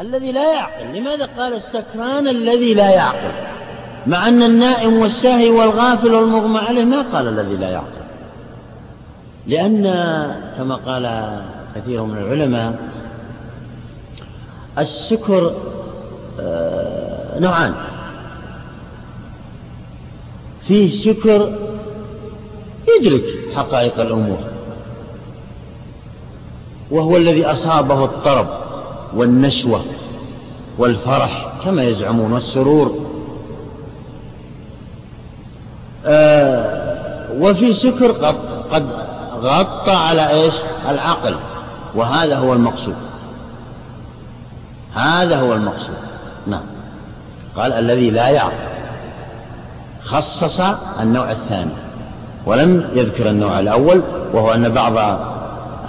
الذي لا يعقل. لماذا قال السكران الذي لا يعقل؟ مع أن النائم والساهي والغافل والمغمى عليه ما قال الذي لا يعقل. لأن كما قال كثير من العلماء السكر آه، نوعان. فيه سكر يدرك حقائق الأمور وهو الذي أصابه الطرب. والنشوة والفرح كما يزعمون والسرور. آه وفي سكر قد, قد غطى على إيش؟ العقل. وهذا هو المقصود. هذا هو المقصود. نعم. قال الذي لا يعقل. خصص النوع الثاني. ولم يذكر النوع الأول وهو أن بعض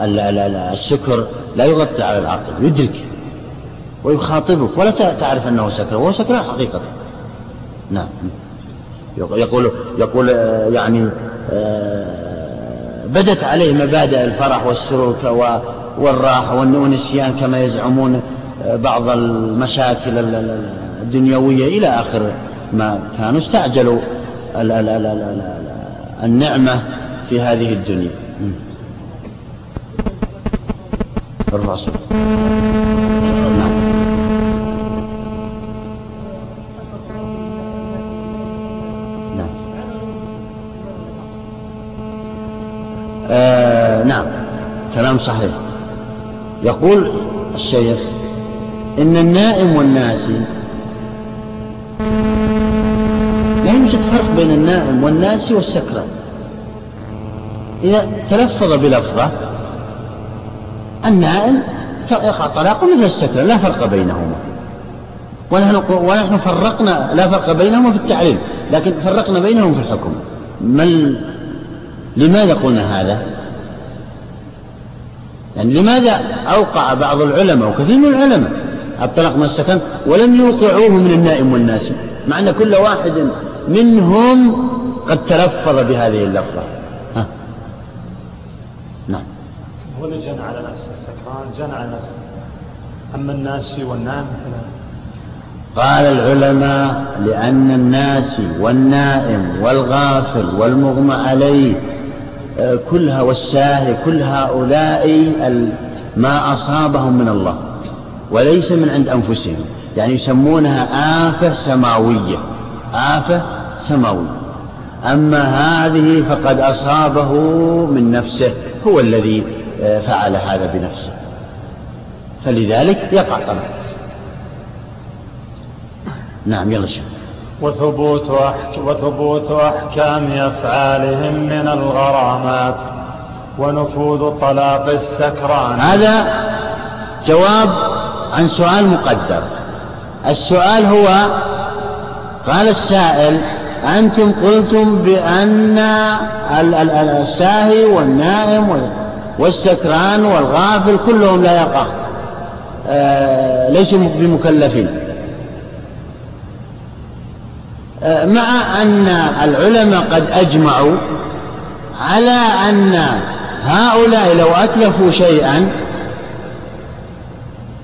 السكر لا يغطي على العقل يدرك ويخاطبك ولا تعرف أنه سكر وهو سكر حقيقة. نعم. يقول يقول آه، يعني آه، بدت عليه مبادئ الفرح والسرور والراحة والنسيان كما يزعمون آه، بعض المشاكل الدنيوية إلى آخر ما كانوا استعجلوا النعمة في هذه الدنيا. الرسول نعم نعم. آه نعم. كلام صحيح. يقول الشيخ إن النائم والناسي لا يوجد فرق بين النائم والناسي والسكران إذا تلفظ بلفظة النائم يقع طلاقه مثل السكران لا فرق بينهما ونحن ونحن فرقنا لا فرق بينهما في التعليل لكن فرقنا بينهم في الحكم من لماذا قلنا هذا؟ يعني لماذا أوقع بعض العلماء وكثير من العلماء الطلاق من السكن ولم يوقعوه من النائم والناس مع أن كل واحد منهم قد تلفظ بهذه اللفظة ها. نعم اللي جنى على نفسه السكران جنى على نفسه. أما الناسي والنائم قال العلماء لأن الناس والنائم والغافل والمغمى عليه آه، كلها والساهي كل هؤلاء ما أصابهم من الله وليس من عند أنفسهم. يعني يسمونها آفة سماوية. آفة سماوية. أما هذه فقد أصابه من نفسه هو الذي فعل هذا بنفسه. فلذلك يقع طلاق نعم يلا شيخ. وثبوت, أحك... وثبوت أحكام أفعالهم من الغرامات ونفوذ طلاق السكران. هذا جواب عن سؤال مقدر. السؤال هو قال السائل أنتم قلتم بأن الساهي والنائم والسكران والغافل كلهم لا يقع. آه، ليسوا بمكلفين. آه، مع أن العلماء قد أجمعوا على أن هؤلاء لو أتلفوا شيئا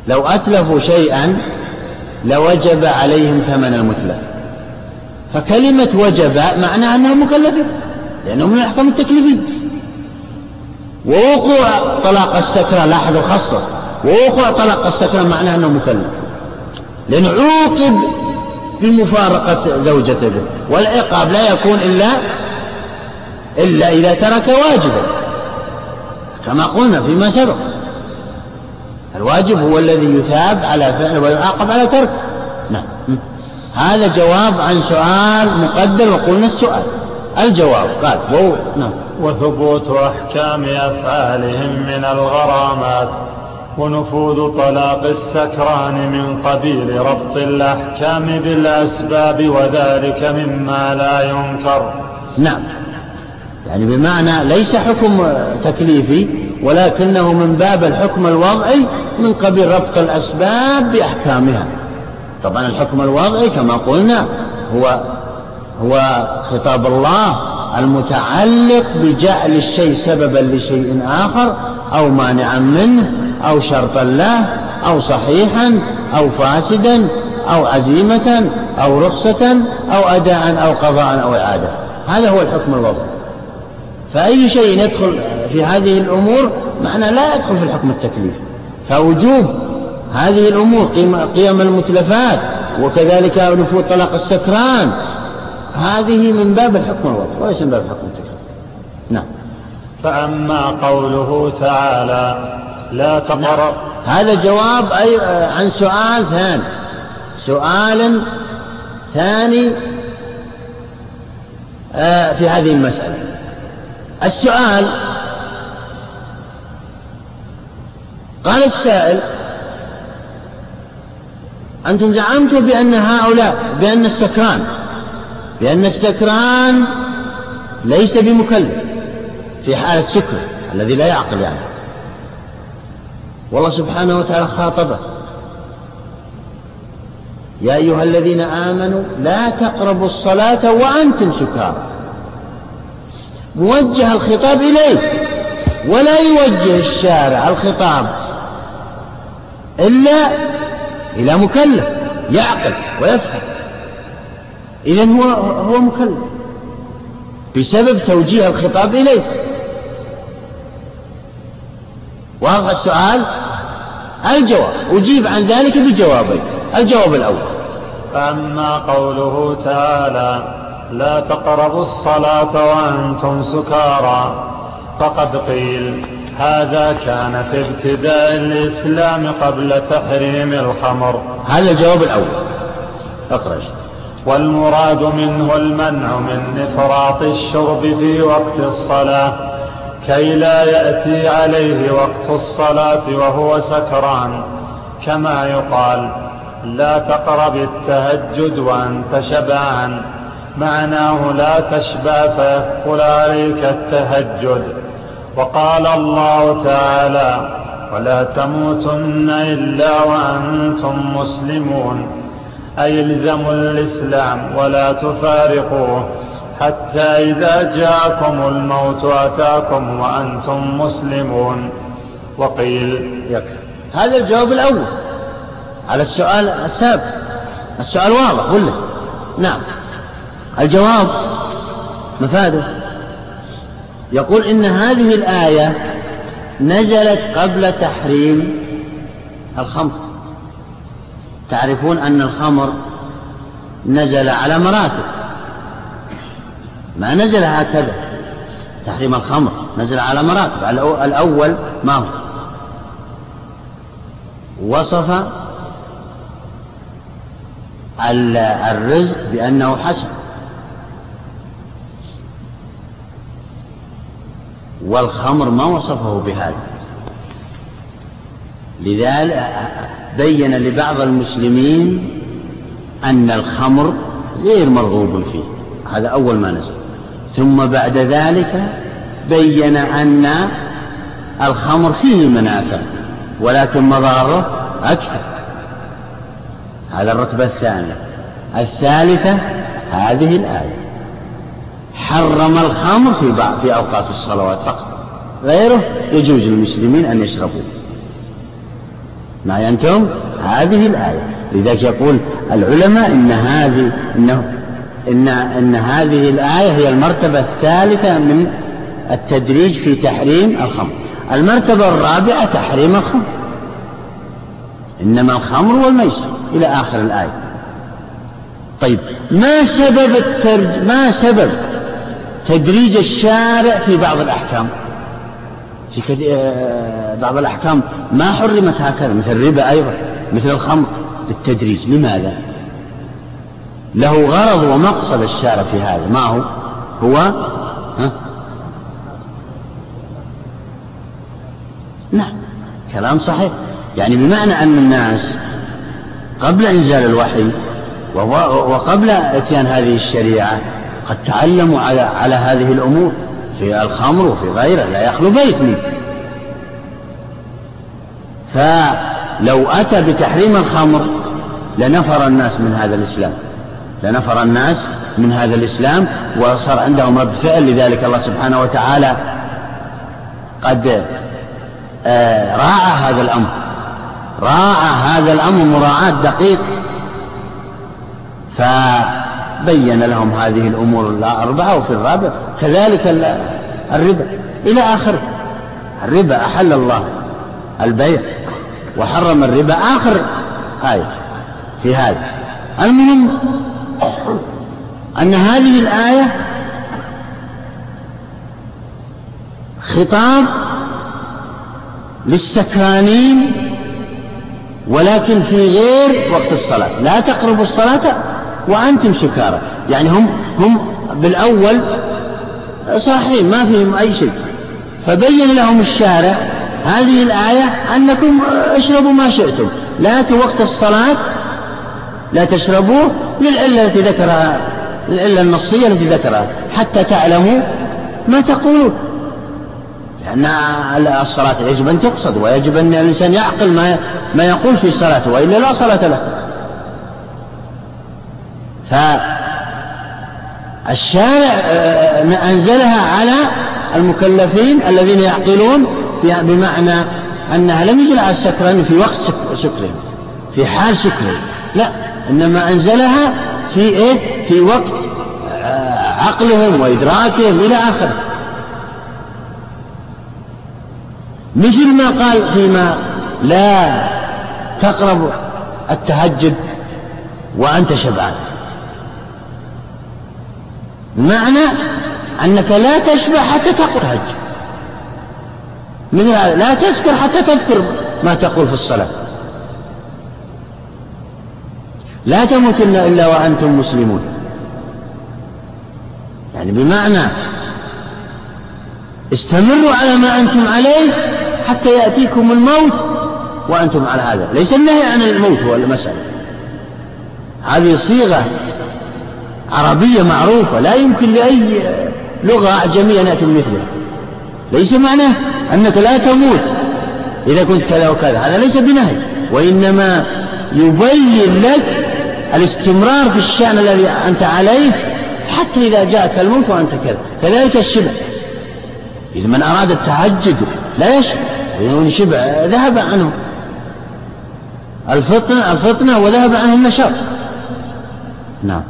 لو أتلفوا شيئا لوجب عليهم ثمن المتلف. فكلمة وجب معناها أنهم مكلفين لأنه من الأحكام التكليفية. ووقوع طلاق السكرة لاحظوا خصص ووقوع طلاق السكرة معناه أنه مكلف. لأنه عوقب بمفارقة زوجته. والعقاب لا يكون إلا إلا إذا ترك واجبا كما قلنا فيما سبق. الواجب هو الذي يثاب على فعله ويعاقب على تركه. نعم. هذا جواب عن سؤال مقدر وقلنا السؤال. الجواب قال وهو نعم. وثبوت أحكام أفعالهم من الغرامات ونفوذ طلاق السكران من قبيل ربط الأحكام بالأسباب وذلك مما لا ينكر. نعم. يعني بمعنى ليس حكم تكليفي ولكنه من باب الحكم الوضعي من قبيل ربط الأسباب بأحكامها. طبعا الحكم الوضعي كما قلنا هو هو خطاب الله المتعلق بجعل الشيء سببا لشيء آخر أو مانعا منه أو شرطا له أو صحيحا أو فاسدا أو عزيمة أو رخصة أو أداء أو قضاء أو إعادة. هذا هو الحكم الوضعي فأي شيء يدخل في هذه الأمور معنى لا يدخل في الحكم التكليفي. فوجوب هذه الأمور قيم المتلفات وكذلك نفوذ طلاق السكران هذه من باب الحكم الوضعي وليس من باب الحكم التكليفي نعم. فأما قوله تعالى لا تقرب. نعم. هذا جواب أي عن سؤال ثاني. سؤال ثاني آه، في هذه المسألة. السؤال قال السائل أنتم زعمتم بأن هؤلاء بأن السكران بأن السكران ليس بمكلف في حالة سكر الذي لا يعقل يعني. والله سبحانه وتعالى خاطبه. يا أيها الذين آمنوا لا تقربوا الصلاة وأنتم سكارى. موجه الخطاب إليه. ولا يوجه الشارع الخطاب إلا إلى مكلف يعقل ويفهم. إذا هو هو مكلف بسبب توجيه الخطاب إليه. واضح السؤال؟ الجواب. أجيب عن ذلك بجوابين. الجواب الأول. أما قوله تعالى لا تقربوا الصلاة وأنتم سكارى فقد قيل هذا كان في ابتداء الإسلام قبل تحريم الخمر. هذا الجواب الأول. اقرأ والمراد منه المنع من إفراط الشرب في وقت الصلاة كي لا يأتي عليه وقت الصلاة وهو سكران. كما يقال لا تقرب التهجد وأنت شبعان. معناه لا تشبع فيثقل عليك التهجد. وقال الله تعالى ولا تموتن إلا وأنتم مسلمون أي الزموا الإسلام ولا تفارقوه حتى إذا جاءكم الموت أتاكم وأنتم مسلمون. وقيل يكفي هذا الجواب الأول. على السؤال السابق. السؤال واضح ولا نعم. الجواب مفاده. يقول إن هذه الآية نزلت قبل تحريم الخمر. تعرفون أن الخمر نزل على مراتب. ما نزل هكذا تحريم الخمر نزل على مراتب. الأول ما هو؟ وصف الرزق بأنه حسن. والخمر ما وصفه بهذا. لذلك بين لبعض المسلمين أن الخمر غير مرغوب فيه. هذا أول ما نزل. ثم بعد ذلك بين أن الخمر فيه منافع ولكن مضاره أكثر. هذا الرتبة الثانية. الثالثة هذه الآية. حرم الخمر في بعض في أوقات الصلوات فقط. غيره يجوز للمسلمين أن يشربوا معي أنتم هذه الآية. لذلك يقول العلماء إن هذه إنه إن إن هذه الآية هي المرتبة الثالثة من التدريج في تحريم الخمر. المرتبة الرابعة تحريم الخمر. إنما الخمر والميسر إلى آخر الآية. طيب ما سبب الترج ما سبب تدريج الشارع في بعض الأحكام؟ في كد... آه، بعض الأحكام ما حرمت هكذا مثل الربا أيضا مثل الخمر بالتدريج لماذا؟ له غرض ومقصد الشارع في هذا ما هو؟ هو ها؟ نعم كلام صحيح. يعني بمعنى أن الناس قبل إنزال الوحي وقبل إتيان هذه الشريعة قد تعلموا على على هذه الأمور. في الخمر وفي غيره لا يخلو بيت منه. فلو أتى بتحريم الخمر لنفر الناس من هذا الإسلام. لنفر الناس من هذا الإسلام وصار عندهم رد فعل لذلك الله سبحانه وتعالى قد آه، راعى هذا الأمر. راعى هذا الأمر مراعاة دقيق. فبين لهم هذه الأمور الأربعة وفي الرابع. كذلك الربا. إلى آخره الربا أحل الله البيع. وحرم الربا آخر. آية في هذا المهم أن هذه الآية خطاب للسكرانين ولكن في غير وقت الصلاة. لا تقربوا الصلاة وأنتم سكارى. يعني هم هم بالأول صحيح ما فيهم أي شيء. فبين لهم الشارع هذه الآية أنكم اشربوا ما شئتم. لكن وقت الصلاة لا تشربوه للعلة التي ذكرها العلة النصية التي ذكرها حتى تعلموا ما تقولون. لأن الصلاة يجب أن تقصد ويجب أن الإنسان يعقل ما ما يقول في صلاته وإلا لا صلاة له. فالشارع آه، أنزلها على المكلفين الذين يعقلون بمعنى أنها لم ينزل على السكران في وقت سكرهم في حال سكرهم. لا إنما أنزلها في إيه؟ في وقت آه، عقلهم وإدراكهم إلى آخره. مثل ما قال فيما لا تقرب التهجد وأنت شبعان. بمعنى أنك لا تشبع حتى تهجد مثل هذا؟ لا تذكر حتى تذكر ما تقول في الصلاة. لا تموتن إلا وأنتم مسلمون. يعني بمعنى استمروا على ما أنتم عليه حتى يأتيكم الموت وأنتم على هذا. ليس النهي عن الموت هو المسألة. هذه صيغة عربية معروفة لا يمكن لأي لغة أعجمية أن يأتي بمثلها. ليس معناه أنك لا تموت إذا كنت كذا وكذا هذا ليس بنهي وإنما يبين لك الاستمرار في الشأن الذي أنت عليه حتى إذا جاءك الموت وأنت كذا. كذلك الشبع. إذا من أراد التهجد لا يشبع وإن شبع ذهب عنه. الفطنة الفطنة وذهب عنه النشاط. نعم.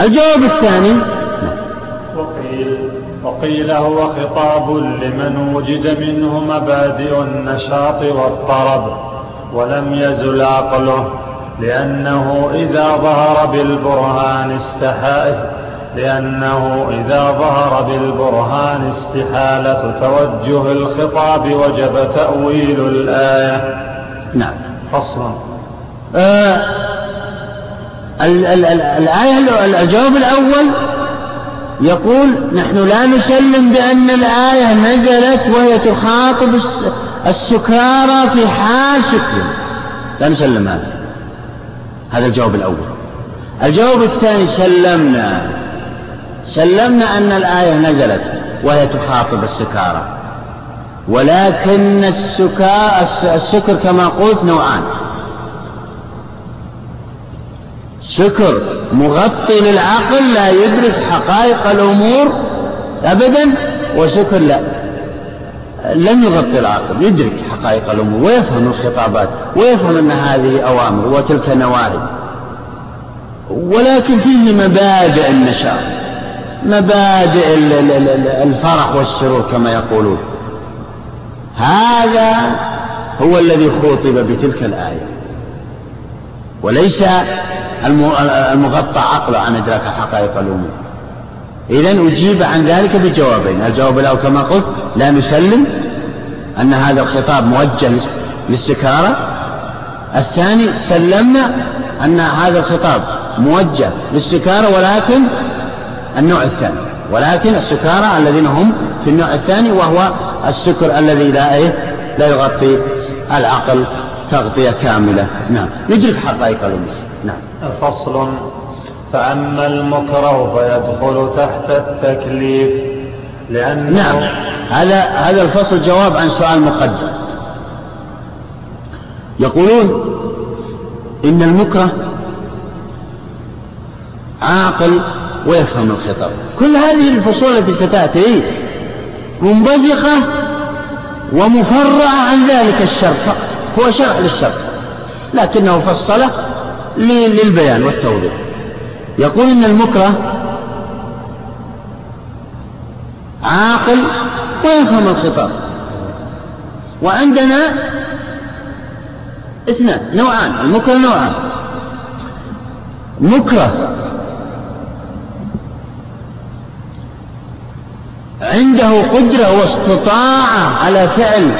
الجواب الثاني. وقيل وقيل هو خطاب لمن وجد منه مبادئ النشاط والطرب ولم يزل عقله لأنه إذا ظهر بالبرهان استحى لأنه إذا ظهر بالبرهان استحالة توجه الخطاب وجب تأويل الآية. نعم. فصل. آه الآية الجواب الأول يقول نحن لا نسلم بأن الآية نزلت وهي تخاطب السكارى في حال سكر لا نسلم هذا. هذا الجواب الأول. الجواب الثاني سلمنا. سلمنا أن الآية نزلت وهي تخاطب السكارى. ولكن السكر كما قلت نوعان. سكر مغطي للعقل لا يدرك حقائق الأمور أبدا وسكر لا. لم يغطي العقل يدرك حقائق الأمور ويفهم الخطابات ويفهم أن هذه أوامر وتلك نواهي. ولكن فيه مبادئ النشاط مبادئ الفرح والسرور كما يقولون. هذا هو الذي خوطب بتلك الآية. وليس المغطى عقله عن إدراك حقائق الأمور. إذا أجيب عن ذلك بجوابين. الجواب الأول كما قلت لا نسلم أن هذا الخطاب موجه للسكارى الثاني سلمنا أن هذا الخطاب موجه للسكارى ولكن النوع الثاني. ولكن السكارى الذين هم في النوع الثاني وهو السكر الذي لا إيه لا يغطي العقل تغطية كاملة. نعم. ندرك حقائق الأمور. فصل. فأما المكره فيدخل تحت التكليف لأنه نعم. هذا هذا الفصل جواب عن سؤال مقدم. يقولون إن المكره عاقل ويفهم الخطاب. كل هذه الفصول التي ستأتي منبثقة ومفرعة عن ذلك الشرط. فقط هو شرح للشرط. لكنه فصله للبيان والتوضيح. يقول إن المكره عاقل ويفهم الخطاب. وعندنا اثنان نوعان المكره نوعان. مكره عنده قدرة واستطاعة على فعل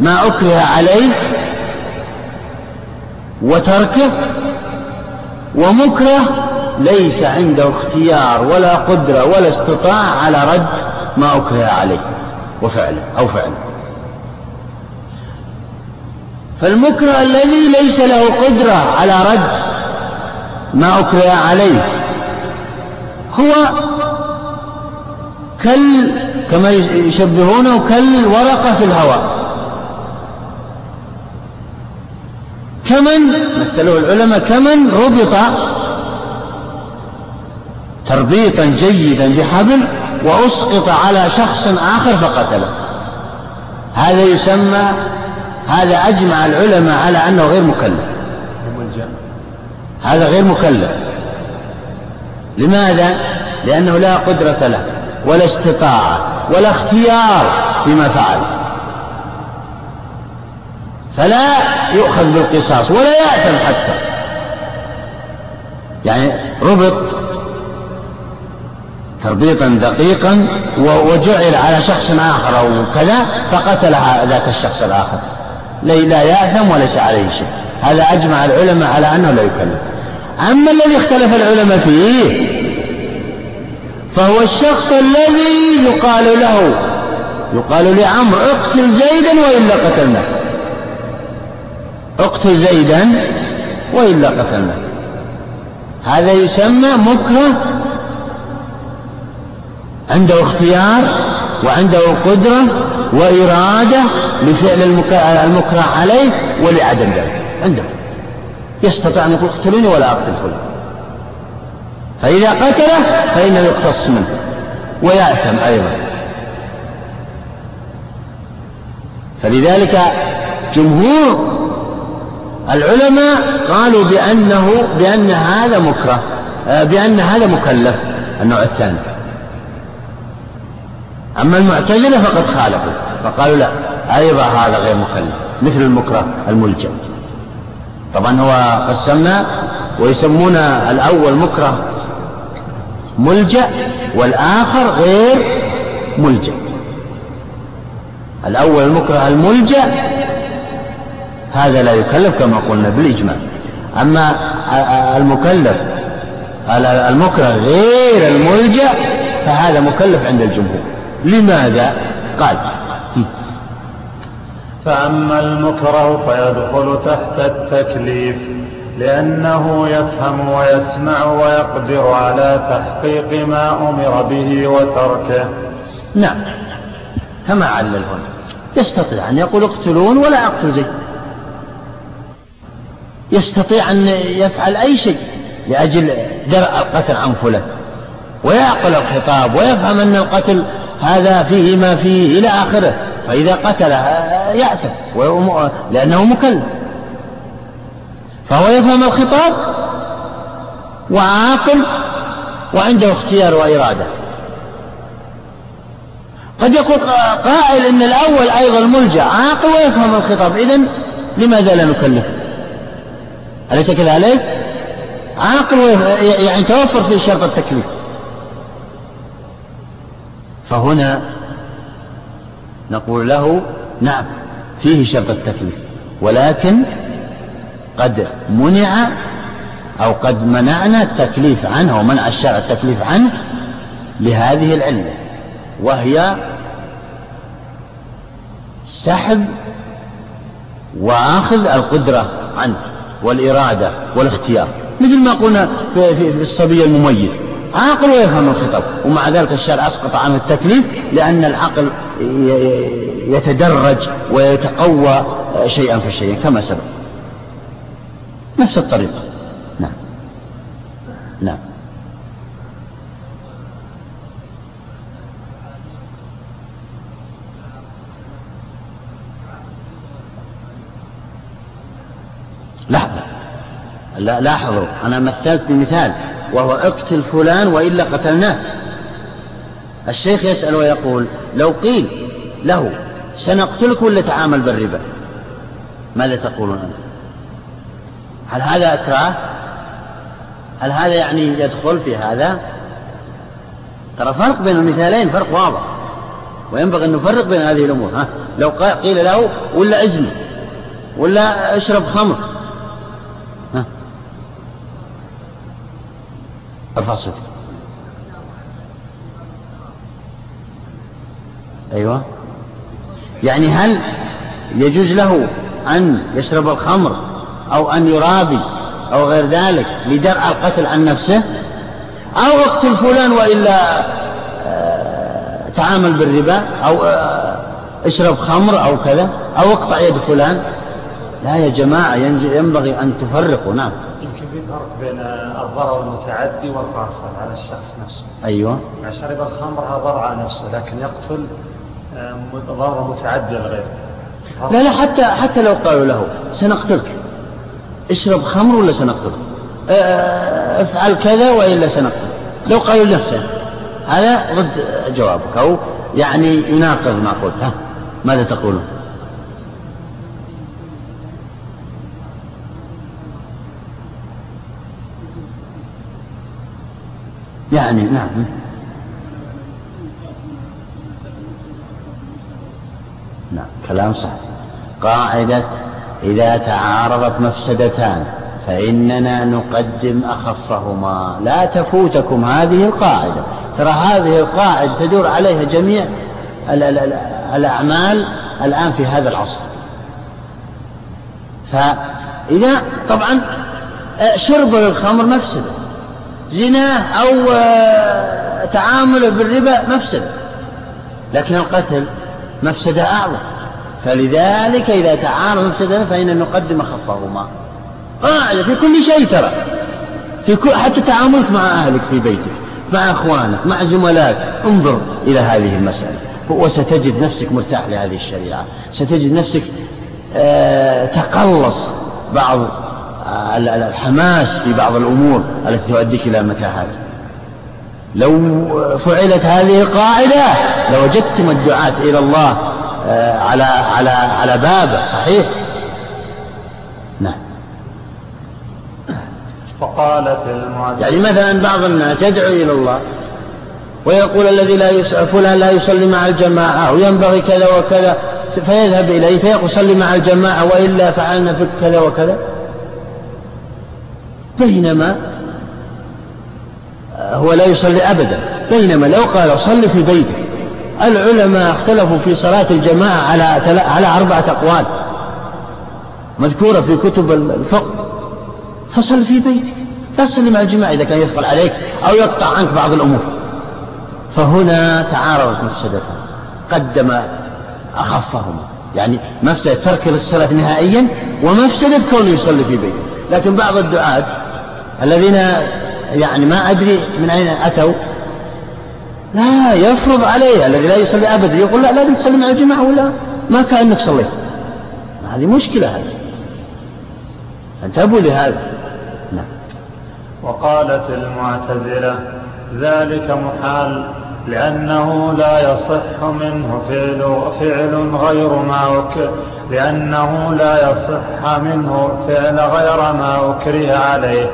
ما أكره عليه وتركه ومكره ليس عنده اختيار ولا قدرة ولا استطاعة على رد ما أكره عليه وفعله أو فعله. فالمكره الذي ليس له قدرة على رد ما أكره عليه هو كال كما يشبهونه كالورقة في الهواء. كمن مثلوه العلماء كمن ربط تربيطا جيدا بحبل وأسقط على شخص آخر فقتله. هذا يسمى هذا أجمع العلماء على أنه غير مكلف. هذا غير مكلف. لماذا؟ لأنه لا قدرة له ولا استطاعة ولا اختيار فيما فعل. فلا يؤخذ بالقصاص ولا يأثم حتى. يعني ربط تربيطا دقيقا وجعل على شخص آخر أو كذا فقتل ذاك الشخص الآخر. لا يأثم وليس عليه شيء. هذا أجمع العلماء على أنه لا يكلف. أما الذي اختلف العلماء فيه فهو الشخص الذي يقال له يقال لعمرو اقتل زيدا وإلا قتلناه. اقتل زيدا وإلا قتلناه هذا يسمى مكره عنده اختيار وعنده قدرة وإرادة لفعل المكره عليه ولعدم ذلك. عنده. يستطيع أن يقول اقتلوني ولا أقتل فلان. فإذا قتله فإنه يقتص منه ويأثم أيضا. فلذلك جمهور العلماء قالوا بأنه بأن هذا مكره آه، بأن هذا مكلف النوع الثاني. أما المعتزلة فقد خالفوا فقالوا لا أيضا هذا غير مكلف مثل المكره الملجأ. طبعا هو قسمنا ويسمون الأول مكره ملجأ والآخر غير ملجأ. الأول المكره الملجأ هذا لا يكلف كما قلنا بالإجماع. أما المكلف المكره غير الملجأ فهذا مكلف عند الجمهور. لماذا؟ قال. فأما المكره فيدخل تحت التكليف لأنه يفهم ويسمع ويقدر على تحقيق ما أمر به وتركه. نعم. كما علل هنا؟ يستطيع أن يقول اقتلون ولا أقتل زيد يستطيع أن يفعل أي شيء لأجل درء القتل عن فلان ويعقل الخطاب ويفهم أن القتل هذا فيه ما فيه إلى آخره فإذا قتل يأثم لأنه مكلف. فهو يفهم الخطاب وعاقل وعنده اختيار وإرادة. قد يقول قائل إن الأول أيضا ملجأ عاقل ويفهم الخطاب. إذن لماذا لا نكلف أليس كذلك؟ عاقل يعني توفر في شرط التكليف. فهنا نقول له نعم فيه شرط التكليف ولكن قد منع أو قد منعنا التكليف عنه ومنع الشرع التكليف عنه لهذه العلة وهي سحب وأخذ القدرة عنه. والإرادة والاختيار. مثل ما قلنا في, الصبي المميز. عاقل ويفهم الخطاب ومع ذلك الشرع أسقط عنه التكليف لأن العقل يتدرج ويتقوى شيئا فشيئا كما سبق. نفس الطريقة. نعم. نعم. لحظة. لا لاحظوا أنا مثلت بمثال وهو اقتل فلان وإلا قتلناه. الشيخ يسأل ويقول لو قيل له سنقتلك ولا تعامل بالربا؟ ماذا تقولون أنت؟ هل هذا إكراه؟ هل هذا يعني يدخل في هذا؟ ترى فرق بين المثالين فرق واضح. وينبغي أن نفرق بين هذه الأمور ها؟ لو قيل له ولا ازني ولا اشرب خمر ارفع صوتك أيوة. يعني هل يجوز له أن يشرب الخمر أو أن يرابي أو غير ذلك لدرء القتل عن نفسه؟ أو أقتل فلان وإلا آه، تعامل بالربا أو آه، اشرب خمر أو كذا أو اقطع يد فلان؟ لا يا جماعة ينبغي أن تفرقوا نعم. يمكن في فرق بين الضرر المتعدي والقاصر على الشخص نفسه. أيوة. يعني شرب الخمر هذا ضرر على نفسه لكن يقتل آه، ضرر متعدي لغيره لا لا حتى حتى لو قالوا له سنقتلك. اشرب خمر ولا سنقتلك؟ افعل كذا وإلا سنقتلك. لو قالوا لنفسه هذا ضد جوابك. أو يعني يناقض ما قلت ماذا تقولون؟ يعني نعم. نعم كلام صحيح. قاعدة إذا تعارضت مفسدتان فإننا نقدم أخفهما. لا تفوتكم هذه القاعدة. ترى هذه القاعدة تدور عليها جميع الأعمال الآن في هذا العصر. فإذا طبعا شرب الخمر مفسدة. زناه أو تعامله بالربا مفسدة لكن القتل مفسدة أعظم. فلذلك إذا تعارض مفسدة فإن نقدم أخفهما قاعدة في كل شيء ترى. في كل حتى تعاملك مع أهلك في بيتك مع أخوانك مع زملائك. انظر إلى هذه المسألة. وستجد نفسك مرتاح لهذه الشريعة. ستجد نفسك آه تقلص بعض آه الحماس في بعض الأمور التي تؤديك إلى المتاهات لو فعلت هذه القاعدة لوجدتم الدعاة إلى الله آه، على على على بابه صحيح؟ نعم. وقالت المعد يعني مثلا بعض الناس يدعو إلى الله ويقول الذي لا يسأل فلان لا يصلي مع الجماعة وينبغي كذا وكذا فيذهب إليه فيقول صلي مع الجماعة وإلا فعلنا بك كذا وكذا. بينما هو لا يصلي أبدا بينما لو قال صلي في بيتك العلماء اختلفوا في صلاة الجماعة على على أربعة أقوال مذكورة في كتب الفقه. فصل في بيتك. لا تصلي مع الجماعة إذا كان يثقل عليك أو يقطع عنك بعض الأمور. فهنا تعارضت مفسدتان. قدم أخفهما يعني مفسدة ترك الصلاة نهائيا ومفسدة كونه يصلي في بيته. لكن بعض الدعاة الذين يعني ما أدري من أين أتوا. لا يفرض عليه الذي لا يصلي أبدا. يقول لا لازم تصلي مع الجماعة ولا ما كأنك صليت. هذه مشكلة هذه. انتبهوا لهذا. نعم. وقالت المعتزلة ذلك محال لأنه لا يصح منه فعل فعل غير ما لأنه لا يصح منه فعل غير ما أكره عليه.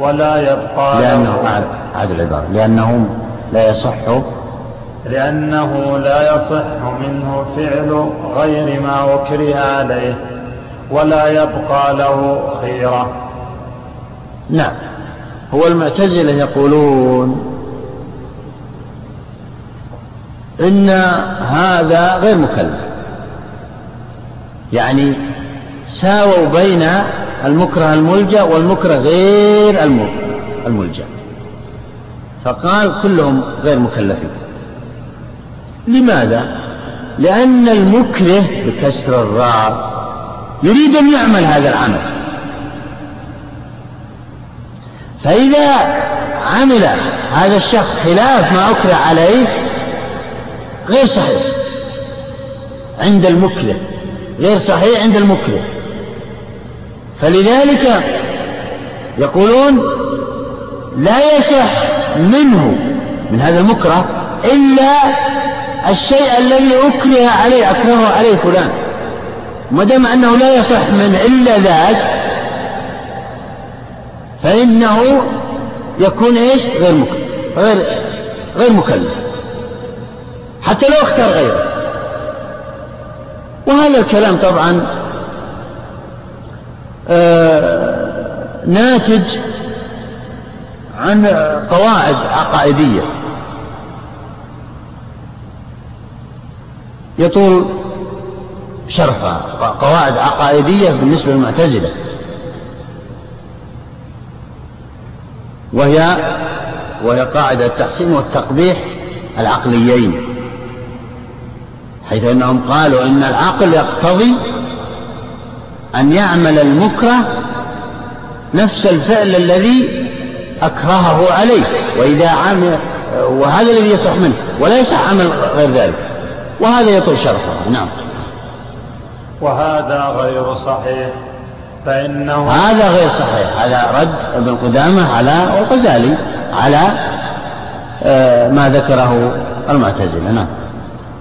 ولا يبقى لأنه عاد العبارة. لأنه لا يصح لأنه لا يصح منه فعل غير ما أكره عليه ولا يبقى له خيرة. نعم. هو المعتزلة يقولون إن هذا غير مكلف. يعني ساووا بين المكره الملجأ والمكره غير الملجأ. فقال كلهم غير مكلفين. لماذا؟ لأن المكره بكسر الراء يريد أن يعمل هذا العمل. فإذا عمل هذا الشخص خلاف ما أكره عليه غير صحيح. عند المكره غير صحيح عند المكره. فلذلك يقولون لا يصح منه من هذا المكره إلا الشيء الذي أكره عليه أكرهه عليه فلان. ما دام أنه لا يصح منه إلا ذاك فإنه يكون إيش؟ غير مكلف غير غير مكلف. حتى لو اختار غيره. وهذا الكلام طبعا ناتج عن قواعد عقائدية. يطول شرحها قواعد عقائدية بالنسبة للمعتزلة. وهي وهي قاعدة التحسين والتقبيح العقليين حيث أنهم قالوا إن العقل يقتضي أن يعمل المكره نفس الفعل الذي أكرهه عليه وإذا عمل وهذا الذي يصح منه ولا يصح عمل غير ذلك وهذا يطول شرحه. نعم. وهذا غير صحيح فإنه هذا غير صحيح. هذا رد ابن قدامة على والغزالي على آه، ما ذكره المعتزلة. نعم.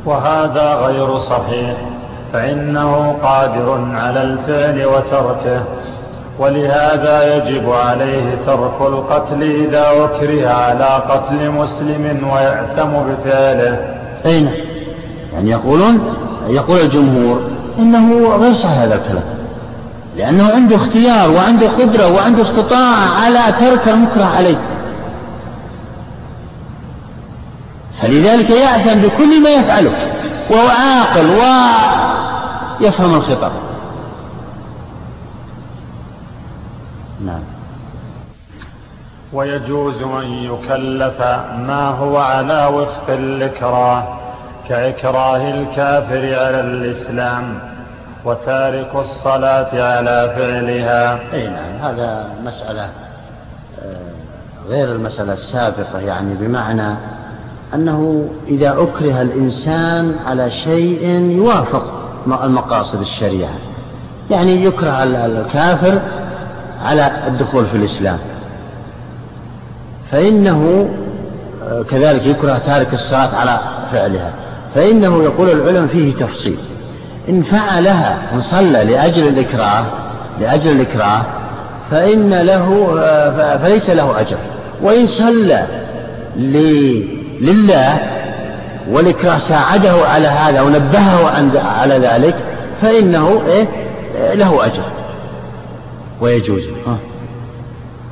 وهذا غير صحيح فإنه قادر على الفعل وتركه ولهذا يجب عليه ترك القتل إذا أكره على قتل مسلم ويأثم بفعله. أين؟ يعني يقولون يقول الجمهور إنه غير صحيح هذا الكلام لأنه عنده اختيار وعنده قدرة وعنده استطاعة على ترك المكره عليه. فلذلك يأثم بكل ما يفعله وهو عاقل ويفهم الخطاب. نعم. ويجوز أن يكلف ما هو على وفق الإكراه كإكراه الكافر على الإسلام وتارك الصلاة على فعلها. أي نعم هذا مسألة آه، غير المسألة السابقة يعني بمعنى أنه إذا أكره الإنسان على شيء يوافق. المقاصد الشريعة. يعني يكره الكافر على الدخول في الإسلام. فإنه آه، كذلك يكره تارك الصلاة على فعلها. فإنه يقول العلم فيه تفصيل. إن فعلها إن صلى لأجل الإكراه لأجل الإكراه فإن له آه، فليس له أجر. وإن صلى لله والإكراه ساعده على هذا ونبهه على ذلك فإنه إيه؟ له أجر. ويجوز. ها.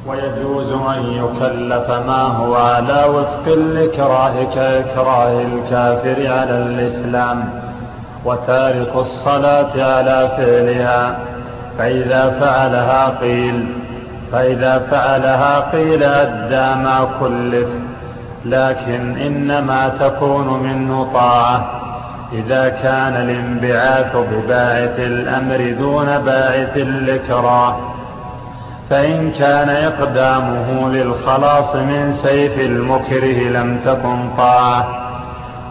ويجوز أن يكلف ما هو على وفق الإكراه كإكراه الكافر على الإسلام وتارك الصلاة على فعلها. فإذا فعلها قيل فإذا فعلها قيل أدى ما كلف. لكن إنما تكون منه طاعة. إذا كان الانبعاث بباعث الأمر دون باعث الإكراه فإن كان إقدامه للخلاص من سيف المكره لم تكن طاعة.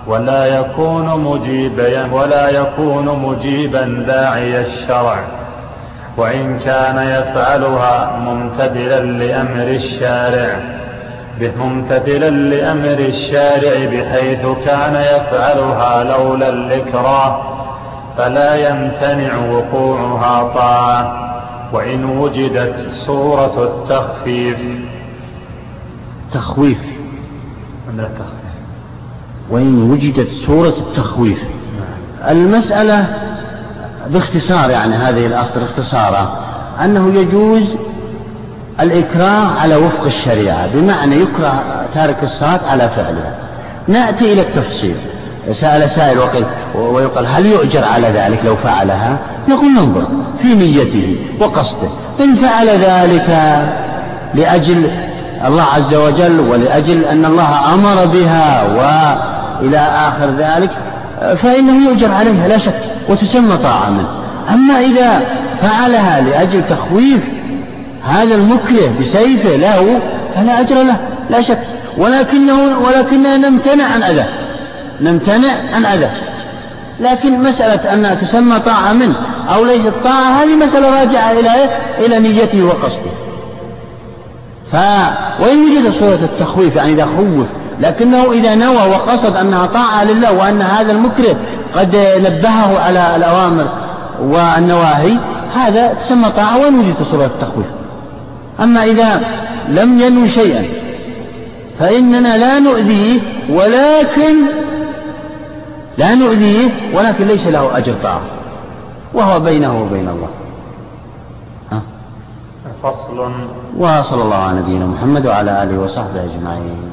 ولا يكون مجيبا ولا يكون مجيبا داعي الشرع. وإن كان يفعلها ممتثلا لأمر الشارع. ممتثلا لأمر الشارع بحيث كان يفعلها لولا الإكراه فلا يمتنع وقوعها طاعة وإن وجدت صورة التخفيف. تخويف. وإن وجدت صورة التخويف. المسألة باختصار يعني هذه الأصل اختصارا أنه يجوز الإكراه على وفق الشريعة بمعنى يكره تارك الصلاة على فعلها. نأتي إلى التفصيل. سأل سائل وقال ويقال هل يؤجر على ذلك لو فعلها؟ نقول ننظر في نيته وقصده. إن فعل ذلك لأجل الله عز وجل ولأجل أن الله أمر بها وإلى آخر ذلك فإنه يؤجر عليها لا شك وتسمى طاعة منه. أما إذا فعلها لأجل تخويف هذا المكره بسيفه له فلا أجر له لا شك. ولكنه ولكننا نمتنع عن أذى. نمتنع عن أذى. لكن مسألة أنها تسمى طاعة منه أو ليست طاعة هذه مسألة راجعة إلى إيه؟ إلى نيته وقصده. ف وإن وجد صورة التخويف يعني إذا خوف لكنه إذا نوى وقصد أنها طاعة لله وأن هذا المكره قد نبهه على الأوامر والنواهي هذا تسمى طاعة. وإن وجدت صورة التخويف. أما إذا لم ينو شيئا فإننا لا نؤذيه ولكن لا نؤذيه ولكن ليس له أجر طاعة وهو بينه وبين الله. ها؟ فصل. وصلى الله على نبينا محمد وعلى آله وصحبه أجمعين.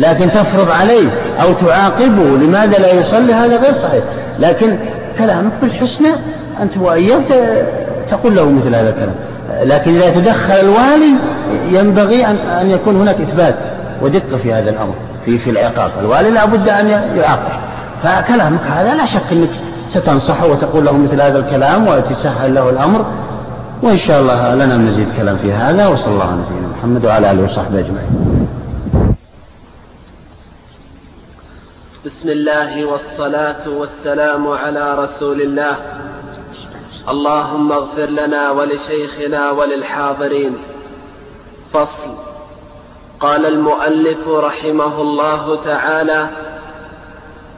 لكن تفرض عليه أو تعاقبه لماذا لا يصلي؟ هذا غير صحيح. لكن كلامك بالحسنى أنت واياه تقول له مثل هذا الكلام. لكن إذا تدخل الوالي ينبغي ان أن يكون هناك إثبات ودقة في هذا الأمر في في العقاب. الوالي لا بد أن يعاقب. فكلامك هذا لا شك أنك ستنصحه وتقول له مثل هذا الكلام وتسهل له الأمر. وإن شاء الله لنا مزيد كلام في هذا وصلى الله على نبينا محمد وعلى آله وصحبه أجمعين. بسم الله والصلاة والسلام على رسول الله. اللهم اغفر لنا ولشيخنا وللحاضرين. فصل. قال المؤلف رحمه الله تعالى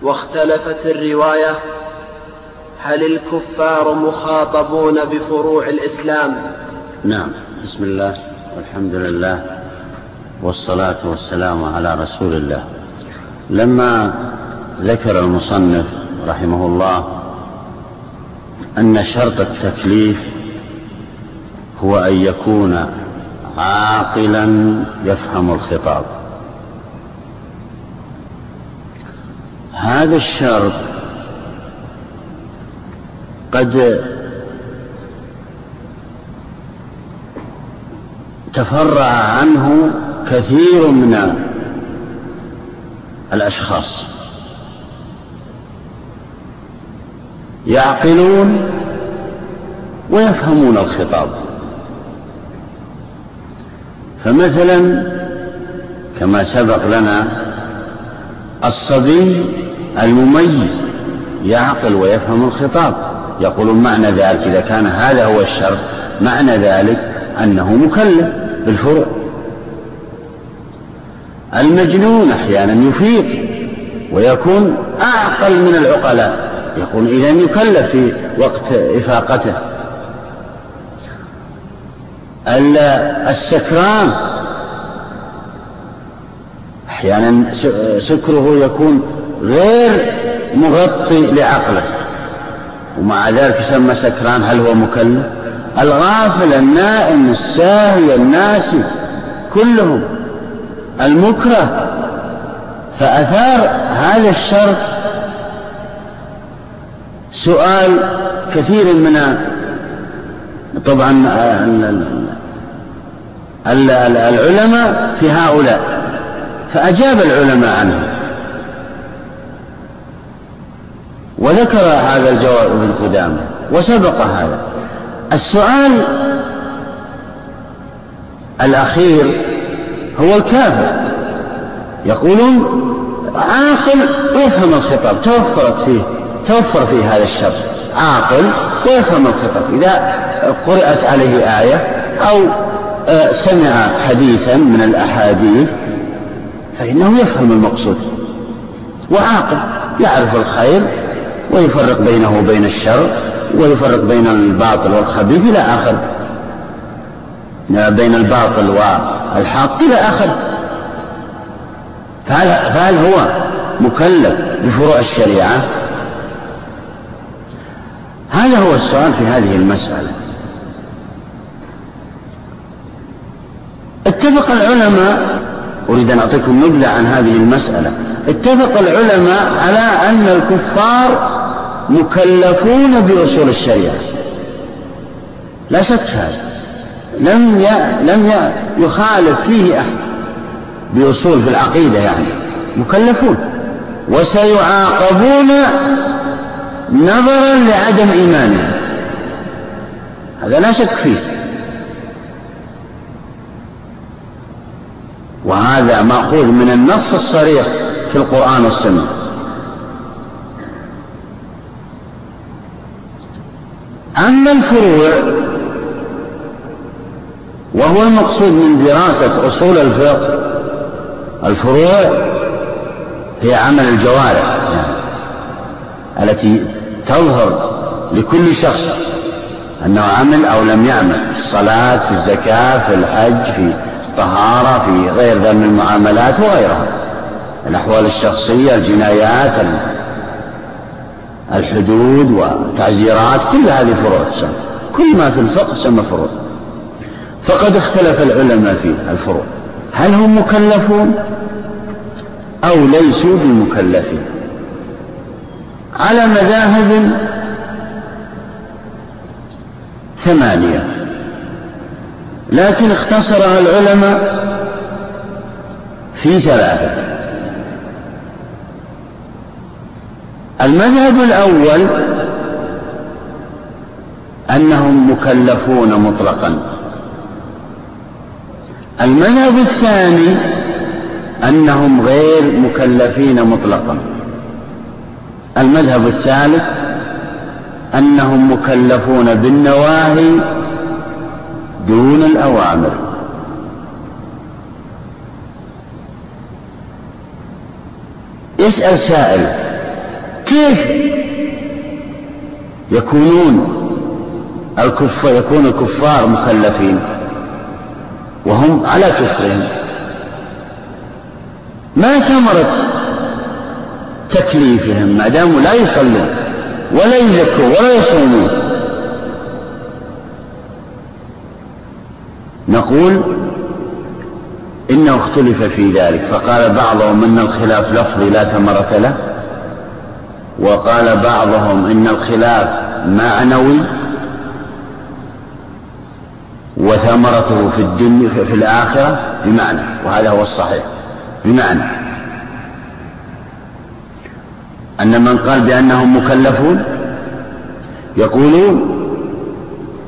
واختلفت الرواية هل الكفار مخاطبون بفروع الإسلام؟ نعم بسم الله والحمد لله والصلاة والسلام على رسول الله. لما ذكر المصنف رحمه الله أن شرط التكليف هو أن يكون عاقلا يفهم الخطاب. هذا الشرط قد تفرع عنه كثير من الأشخاص. يعقلون ويفهمون الخطاب. فمثلا كما سبق لنا الصبي المميز يعقل ويفهم الخطاب. يقولون معنى ذلك إذا كان هذا هو الشرط معنى ذلك أنه مكلف بالفروع. المجنون أحيانا يفيق ويكون أعقل من العقلاء يكون إذا يكلف في وقت إفاقته. السكران أحيانا سكره يكون غير مغطي لعقله. ومع ذلك يسمى سكران هل هو مكلف؟ الغافل النائم الساهي الناسي كلهم. المكره فأثار هذا الشرط سؤال كثير من طبعا العلماء في هؤلاء فأجاب العلماء عنه. وذكر هذا الجواب ابن قدامة وسبق هذا. السؤال الأخير هو الكافر يقولون عاقل ويفهم الخطاب توفرت فيه توفر فيه هذا الشرط عاقل ويفهم الخطاب. إذا قرأت عليه آية أو آه، سمع حديثا من الأحاديث فإنه يفهم المقصود. وعاقل يعرف الخير ويفرق بينه وبين الشر ويفرق بين الباطل والخبيث إلى آخر. بين الباطل والحق إلى آخر فهل, فهل هو مكلف بفروع الشريعة؟ هذا هو السؤال في هذه المسألة. اتفق العلماء أريد أن أعطيكم نبذة عن هذه المسألة. اتفق العلماء على أن الكفار مكلفون بأصول الشريعة. لا شك هذا. لم. لم. يخالف فيه أحد بأصول في العقيدة يعني مكلفون وسيعاقبون نظرا لعدم إيمانهم هذا لا شك فيه وهذا مأخوذ من النص الصريح في القرآن والسنة أما الفروع وهو المقصود من دراسة أصول الفقه الفروع هي عمل الجوارح يعني التي تظهر لكل شخص أنه عمل أو لم يعمل في الصلاة في الزكاة في الحج في الطهارة في غير ذا من المعاملات وغيرها الأحوال الشخصية الجنايات الحدود وتعزيرات كل هذه فروع تسمى كل ما في الفقه سمى فروع. فقد اختلف العلماء في الفروع. هل هم مكلفون أو ليسوا بمكلفين؟ على مذاهب ثمانية. لكن اختصرها العلماء في ثلاثة. المذهب الأول أنهم مكلفون مطلقا. المذهب الثاني أنهم غير مكلفين مطلقا. المذهب الثالث أنهم مكلفون بالنواهي دون الأوامر. يسأل سائل كيف يكونون الكفار يكون الكفار مكلفين؟ وهم على كفرهم. ما ثمرة تكليفهم؟ ما داموا لا يصلون ولا يزكون ولا يصومون. نقول إنه اختلف في ذلك. فقال بعضهم إن الخلاف لفظي لا ثمرة له وقال بعضهم إن الخلاف معنوي وثمرته في الدنيا في الآخرة بمعنى وهذا هو الصحيح بمعنى. أن من قال بأنهم مكلفون يقولون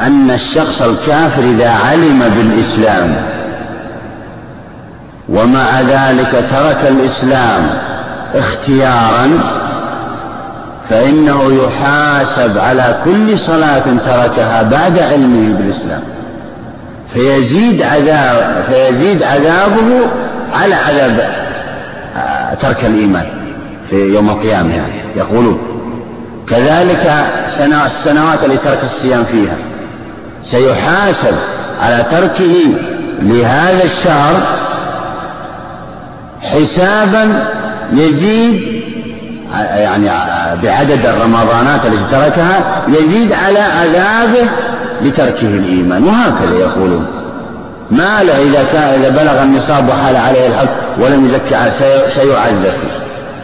أن الشخص الكافر إذا علم بالإسلام ومع ذلك ترك الإسلام اختيارا فإنه يحاسب على كل صلاة تركها بعد علمه بالإسلام. فيزيد عذاب فيزيد عذابه على عذاب آه، ترك الإيمان في يوم القيامة يعني يقولون. كذلك السنوات التي ترك الصيام فيها. سيحاسب على تركه لهذا الشهر حسابا يزيد يعني بعدد الرمضانات التي تركها يزيد على عذابه لتركه الإيمان. وهكذا يقولون. ما له إذا كان إذا بلغ النصاب وحال عليه الحق ولم يزكي سيعذب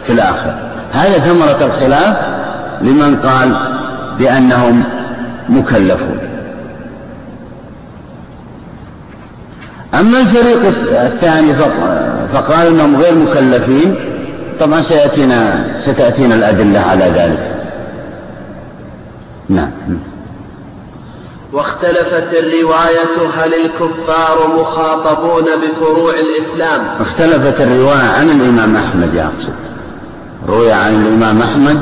في الآخرة. هذا ثمرة الخلاف لمن قال بأنهم مكلفون. أما الفريق الثاني فقال أنهم غير مكلفين طبعا سيأتينا ستأتينا الأدلة على ذلك. نعم. واختلفت الرواية هل الكفار مخاطبون بفروع الإسلام؟ اختلفت الرواية عن الإمام أحمد يقصد روي عن الإمام أحمد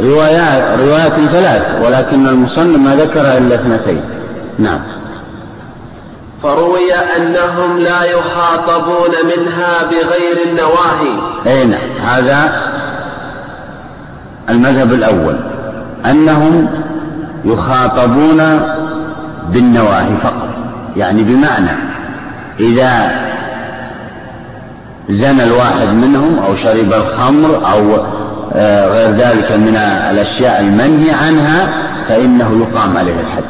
روايات روايات ثلاث ولكن المصنف ما ذكر إلا اثنتين. نعم. فروي أنهم لا يخاطبون منها بغير النواهي. أي نعم. هذا المذهب الأول. أنهم يخاطبون بالنواهي فقط. يعني بمعنى إذا زنى الواحد منهم أو شرب الخمر أو آه، غير ذلك من الأشياء المنهي عنها فإنه يقام عليه الحد.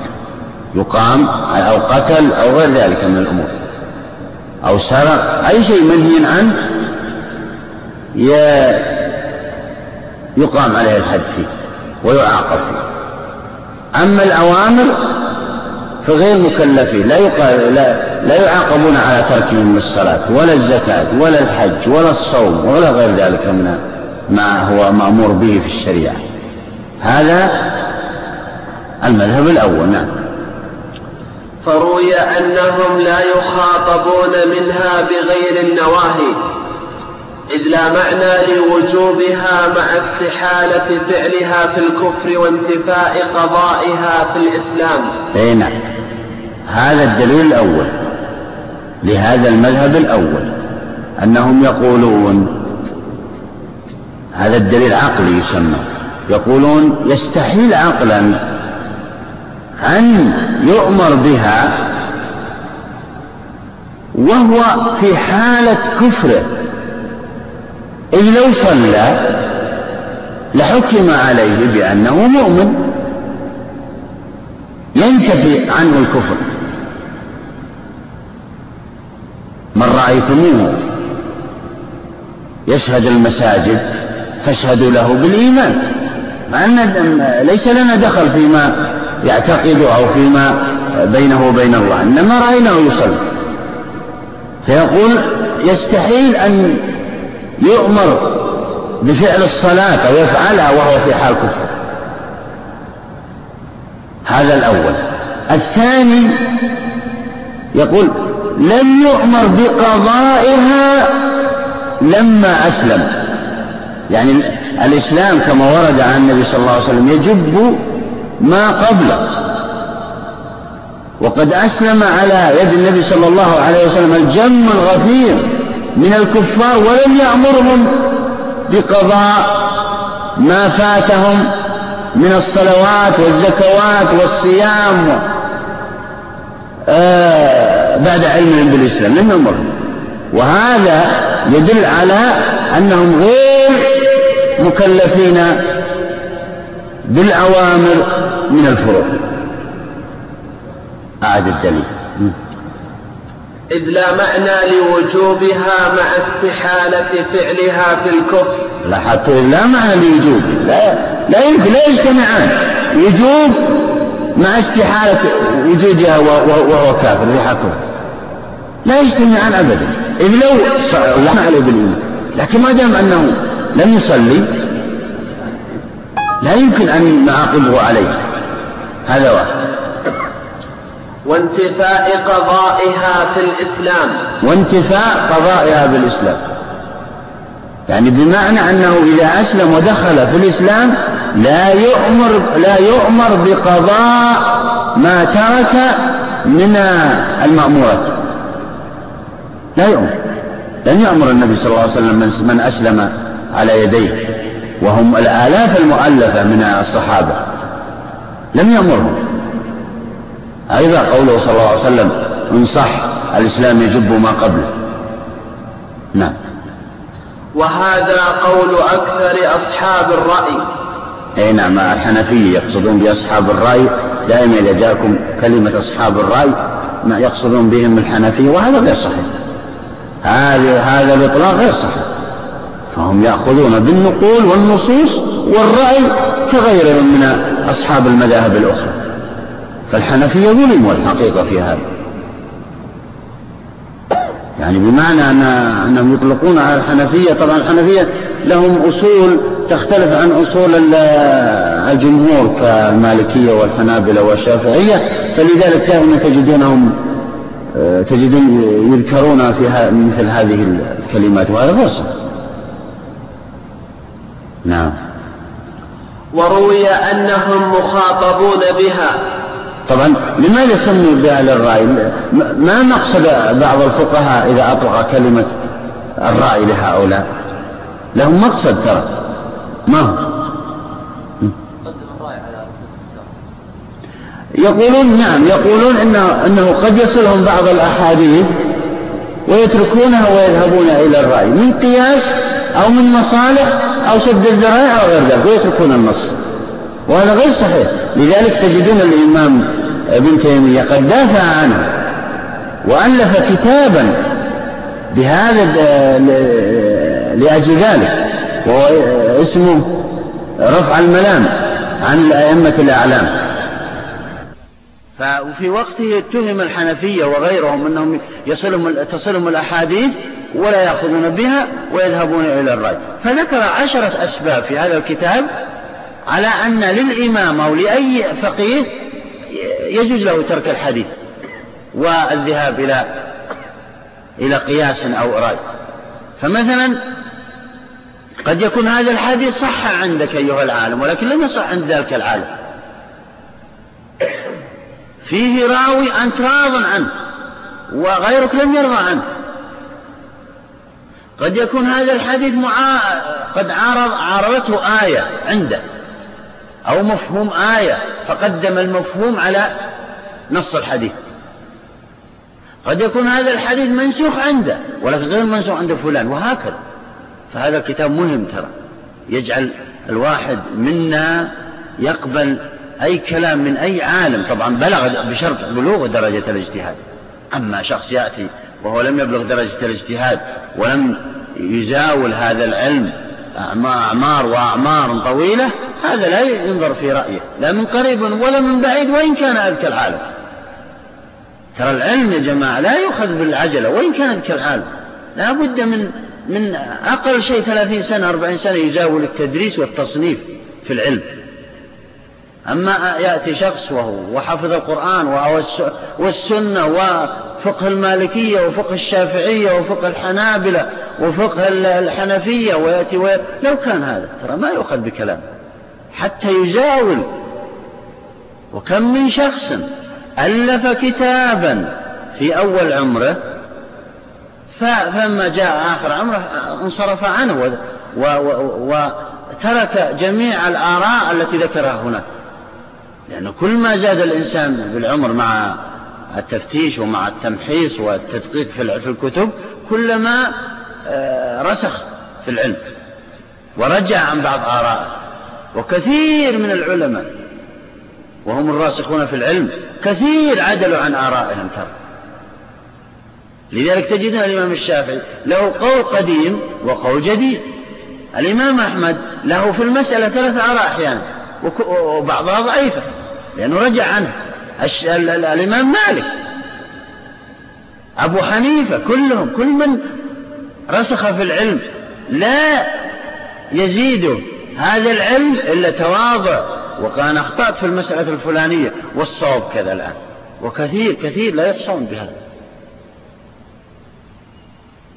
يقام أو قتل أو غير ذلك من الأمور. أو سرق أي شيء منهي عنه يقام عليه الحد فيه ويعاقب فيه. أما الأوامر فغير مكلفين لا, لا, لا يعاقبون على تركهم الصلاة ولا الزكاة ولا الحج ولا الصوم ولا غير ذلك من ما هو مأمور به في الشريعة. هذا المذهب الأول نعم. فروي أنهم لا يخاطبون منها بغير النواهي. إذ لا معنى لوجوبها مع استحالة فعلها في الكفر وانتفاء قضائها في الإسلام. أي نعم. هذا الدليل الأول لهذا المذهب الأول أنهم يقولون هذا الدليل عقلي يسمى يقولون يستحيل عقلا أن يؤمر بها وهو في حالة كفره. إذ لو صلى لحكم عليه بأنه مؤمن ينتفي عنه الكفر. من رأيتموه يشهد المساجد فاشهدوا له بالإيمان مع أن ليس لنا دخل فيما يعتقد أو فيما بينه وبين الله إنما رأيناه يصلي. فيقول يستحيل أن يؤمر بفعل الصلاة أو يفعلها وهو في حال كفر. هذا الأول. الثاني يقول لم يؤمر بقضائها لما أسلم. يعني الإسلام كما ورد عن النبي صلى الله عليه وسلم يجب ما قبله. وقد أسلم على يد النبي صلى الله عليه وسلم الجم الغفير. من الكفار ولم يأمرهم بقضاء ما فاتهم من الصلوات والزكوات والصيام آه بعد علمهم بالإسلام. لم يأمرهم. وهذا يدل على أنهم غير مكلفين بالأوامر من الفروع. أعد الدليل. إذ لا معنى لوجوبها مع استحالة فعلها في الكفر. لاحظت لا معنى لوجوب. لا, لا يمكن لا يجتمعان. وجوب مع استحالة وجودها وهو كافر في حكم لا يجتمعان أبدا. إذ لو الله عليه بالإيمان. لكن ما دام أنه لم يصلي لا يمكن أن نعاقبه عليه. هذا واحد. وانتفاء قضائها في الإسلام. وانتفاء قضائها في الإسلام يعني بمعنى أنه إذا أسلم ودخل في الإسلام لا يؤمر لا يؤمر بقضاء ما ترك من المأمورات. لا يؤمر. لن يأمر النبي صلى الله عليه وسلم من أسلم على يديه. وهم الآلاف المؤلفة من الصحابة. لم يأمرهم أيضا قوله صلى الله عليه وسلم إن صح الإسلام يجب ما قبله. نعم. وهذا قول أكثر أصحاب الرأي. أي نعم الحنفية يقصدون بأصحاب الرأي. دائما إذا جاءكم كلمة أصحاب الرأي ما يقصدون بهم الحنفية وهذا غير صحيح. هذا هذا الإطلاق غير صحيح. فهم يأخذون بالنقول والنصوص والرأي كغيرهم من أصحاب المذاهب الأخرى. فالحنفية ظلموا الحقيقة في هذا. يعني بمعنى أن أنهم يطلقون على الحنفية طبعا الحنفية لهم أصول تختلف عن أصول الجمهور كالمالكية والحنابلة والشافعية فلذلك دائما تجدونهم تجدون يذكرون في مثل هذه الكلمات وهذا غير صحيح نعم. وروي أنهم مخاطبون بها. طبعا لماذا سموا بأهل الرأي؟ ما مقصد بعض الفقهاء إذا أطلق كلمة الرأي لهؤلاء؟ لهم مقصد ترى. ما هو؟ يقولون نعم يقولون إنه, إنه قد يصلهم بعض الأحاديث ويتركونها ويذهبون إلى الرأي من قياس أو من مصالح أو سد الذرائع أو غير ذلك ويتركون النص. وهذا غير صحيح. لذلك تجدون الإمام ابن تيمية قد دافع عنه وألف كتابا بهذا لأجل ذلك وهو اسمه رفع الملام عن الأئمة الأعلام. ففي وقته اتهم الحنفية وغيرهم أنهم يصلهم تصلهم الأحاديث ولا يأخذون بها ويذهبون إلى الرأي. فذكر عشرة أسباب في هذا الكتاب على أن للإمام أو لأي فقيه يجوز له ترك الحديث والذهاب إلى إلى قياس أو رأي. فمثلا قد يكون هذا الحديث صح عندك أيها العالم ولكن لم يصح عند ذلك العالم. فيه راوي أنت راض عنه وغيرك لم يرضى عنه. قد يكون هذا الحديث معا... قد عارض عارضته آية عنده. أو مفهوم آية فقدم المفهوم على نص الحديث. قد يكون هذا الحديث منسوخ عنده ولكن غير منسوخ عند فلان وهكذا. فهذا الكتاب مهم ترى. يجعل الواحد منا يقبل أي كلام من أي عالم. طبعا بلغ بشرط بلوغ درجة الاجتهاد. أما شخص يأتي وهو لم يبلغ درجة الاجتهاد ولم يزاول هذا العلم أعمار وأعمار طويلة هذا لا ينظر في رأيه لا من قريب ولا من بعيد وإن كان أذكى العالم ترى العلم يا جماعة لا يؤخذ بالعجلة وإن كان أذكى العالم لا بد من من أقل شيء ثلاثين سنة أربعين سنة يزاول التدريس والتصنيف في العلم. أما يأتي شخص وهو وحفظ القرآن والسنة وفقه المالكية وفقه الشافعية وفقه الحنابلة وفقه الحنفية ويأتي ويأتي لو كان هذا ترى ما يؤخذ بكلام. حتى يزاول وكم من شخص ألف كتابا في أول عمره فلما جاء آخر عمره انصرف عنه وترك جميع الآراء التي ذكرها هناك. لأنه كل ما زاد الإنسان بالعمر مع التفتيش ومع التمحيص والتدقيق في الكتب كلما آه، رسخ في العلم ورجع عن بعض آرائه وكثير من العلماء وهم الراسخون في العلم كثير عدلوا عن آرائهم ترى. لذلك تجدون الإمام الشافعي له قول قديم وقول جديد. الإمام أحمد له في المسألة ثلاث آراء أحيانا. وبعضها ضعيفة لأنه رجع عنه. الإمام مالك. أبو حنيفة كلهم كل من رسخ في العلم. لا يزيد هذا العلم إلا تواضع. وكان أخطأت في المسألة الفلانية والصواب كذا الآن. وكثير كثير لا يحصون بهذا.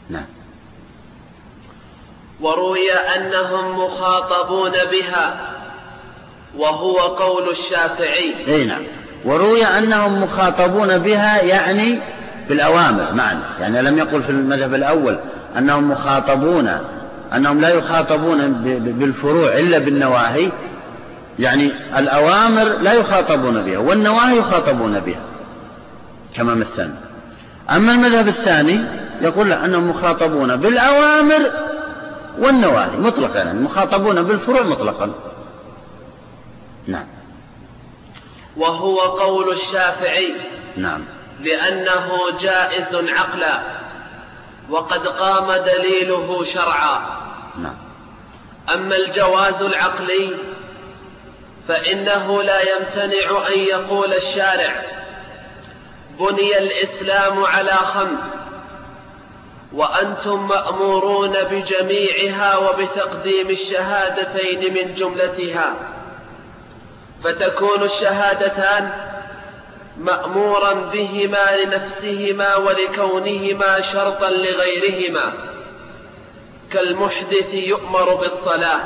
نعم. وروي أنهم مخاطبون بها. وهو قول الشافعي. إي نعم. وروي أنهم مخاطبون بها يعني بالاوامر معنى يعني لم يقل في المذهب الأول أنهم مخاطبون أنهم لا يخاطبون بالفروع إلا بالنواهي. يعني الأوامر لا يخاطبون بها والنواهي يخاطبون بها كما مثلنا أما المذهب الثاني يقول أنهم مخاطبون بالأوامر والنواهي مطلقا. يعني مخاطبون بالفروع مطلقا. نعم. وهو قول الشافعي نعم. لأنه جائز عقلا وقد قام دليله شرعا. نعم. أما الجواز العقلي فإنه لا يمتنع أن يقول الشارع بني الإسلام على خمس وأنتم مأمورون بجميعها وبتقديم الشهادتين من جملتها. فتكون الشهادتان مأمورا بهما لنفسهما ولكونهما شرطا لغيرهما. كالمحدث يؤمر بالصلاة.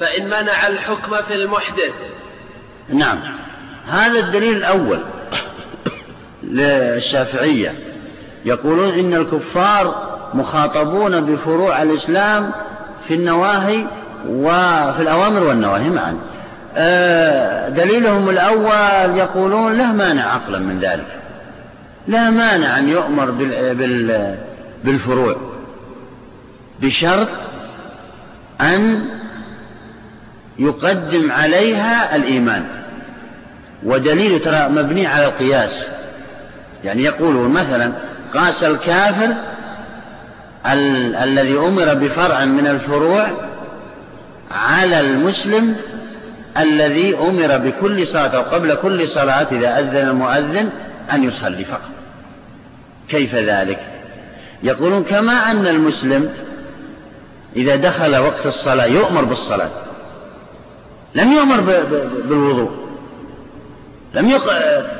فإن منع الحكم في المحدث. نعم. هذا الدليل الأول للشافعية. يقولون إن الكفار مخاطبون بفروع الإسلام في النواهي وفي الأوامر والنواهي معا. آه، دليلهم الأول يقولون له مانع عقلا من ذلك. لا مانع أن يؤمر بالفروع. بشرط أن يقدم عليها الإيمان. ودليل ترى مبني على القياس. يعني يقولون مثلا قاس الكافر ال- الذي أمر بفرع من الفروع على المسلم الذي أمر بكل صلاة أو قبل كل صلاة إذا أذن المؤذن أن يصلي فقط كيف ذلك يقولون كما أن المسلم إذا دخل وقت الصلاة يؤمر بالصلاة لم يؤمر بالوضوء لم.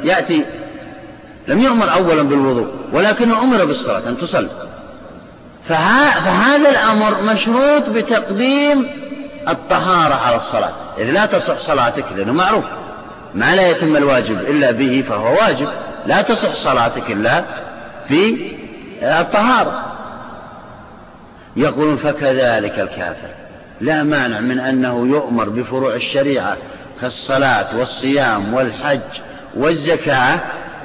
يأتي لم يؤمر أولا بالوضوء ولكنه أمر بالصلاة أن تصلي. فهذا الأمر مشروط بتقديم الطهارة على الصلاة. إذ لا تصح صلاتك لأنه معروف. ما لا يتم الواجب إلا به فهو واجب. لا تصح صلاتك إلا في الطهارة. يقولون فكذلك الكافر. لا مانع من أنه يؤمر بفروع الشريعة كالصلاة والصيام والحج والزكاة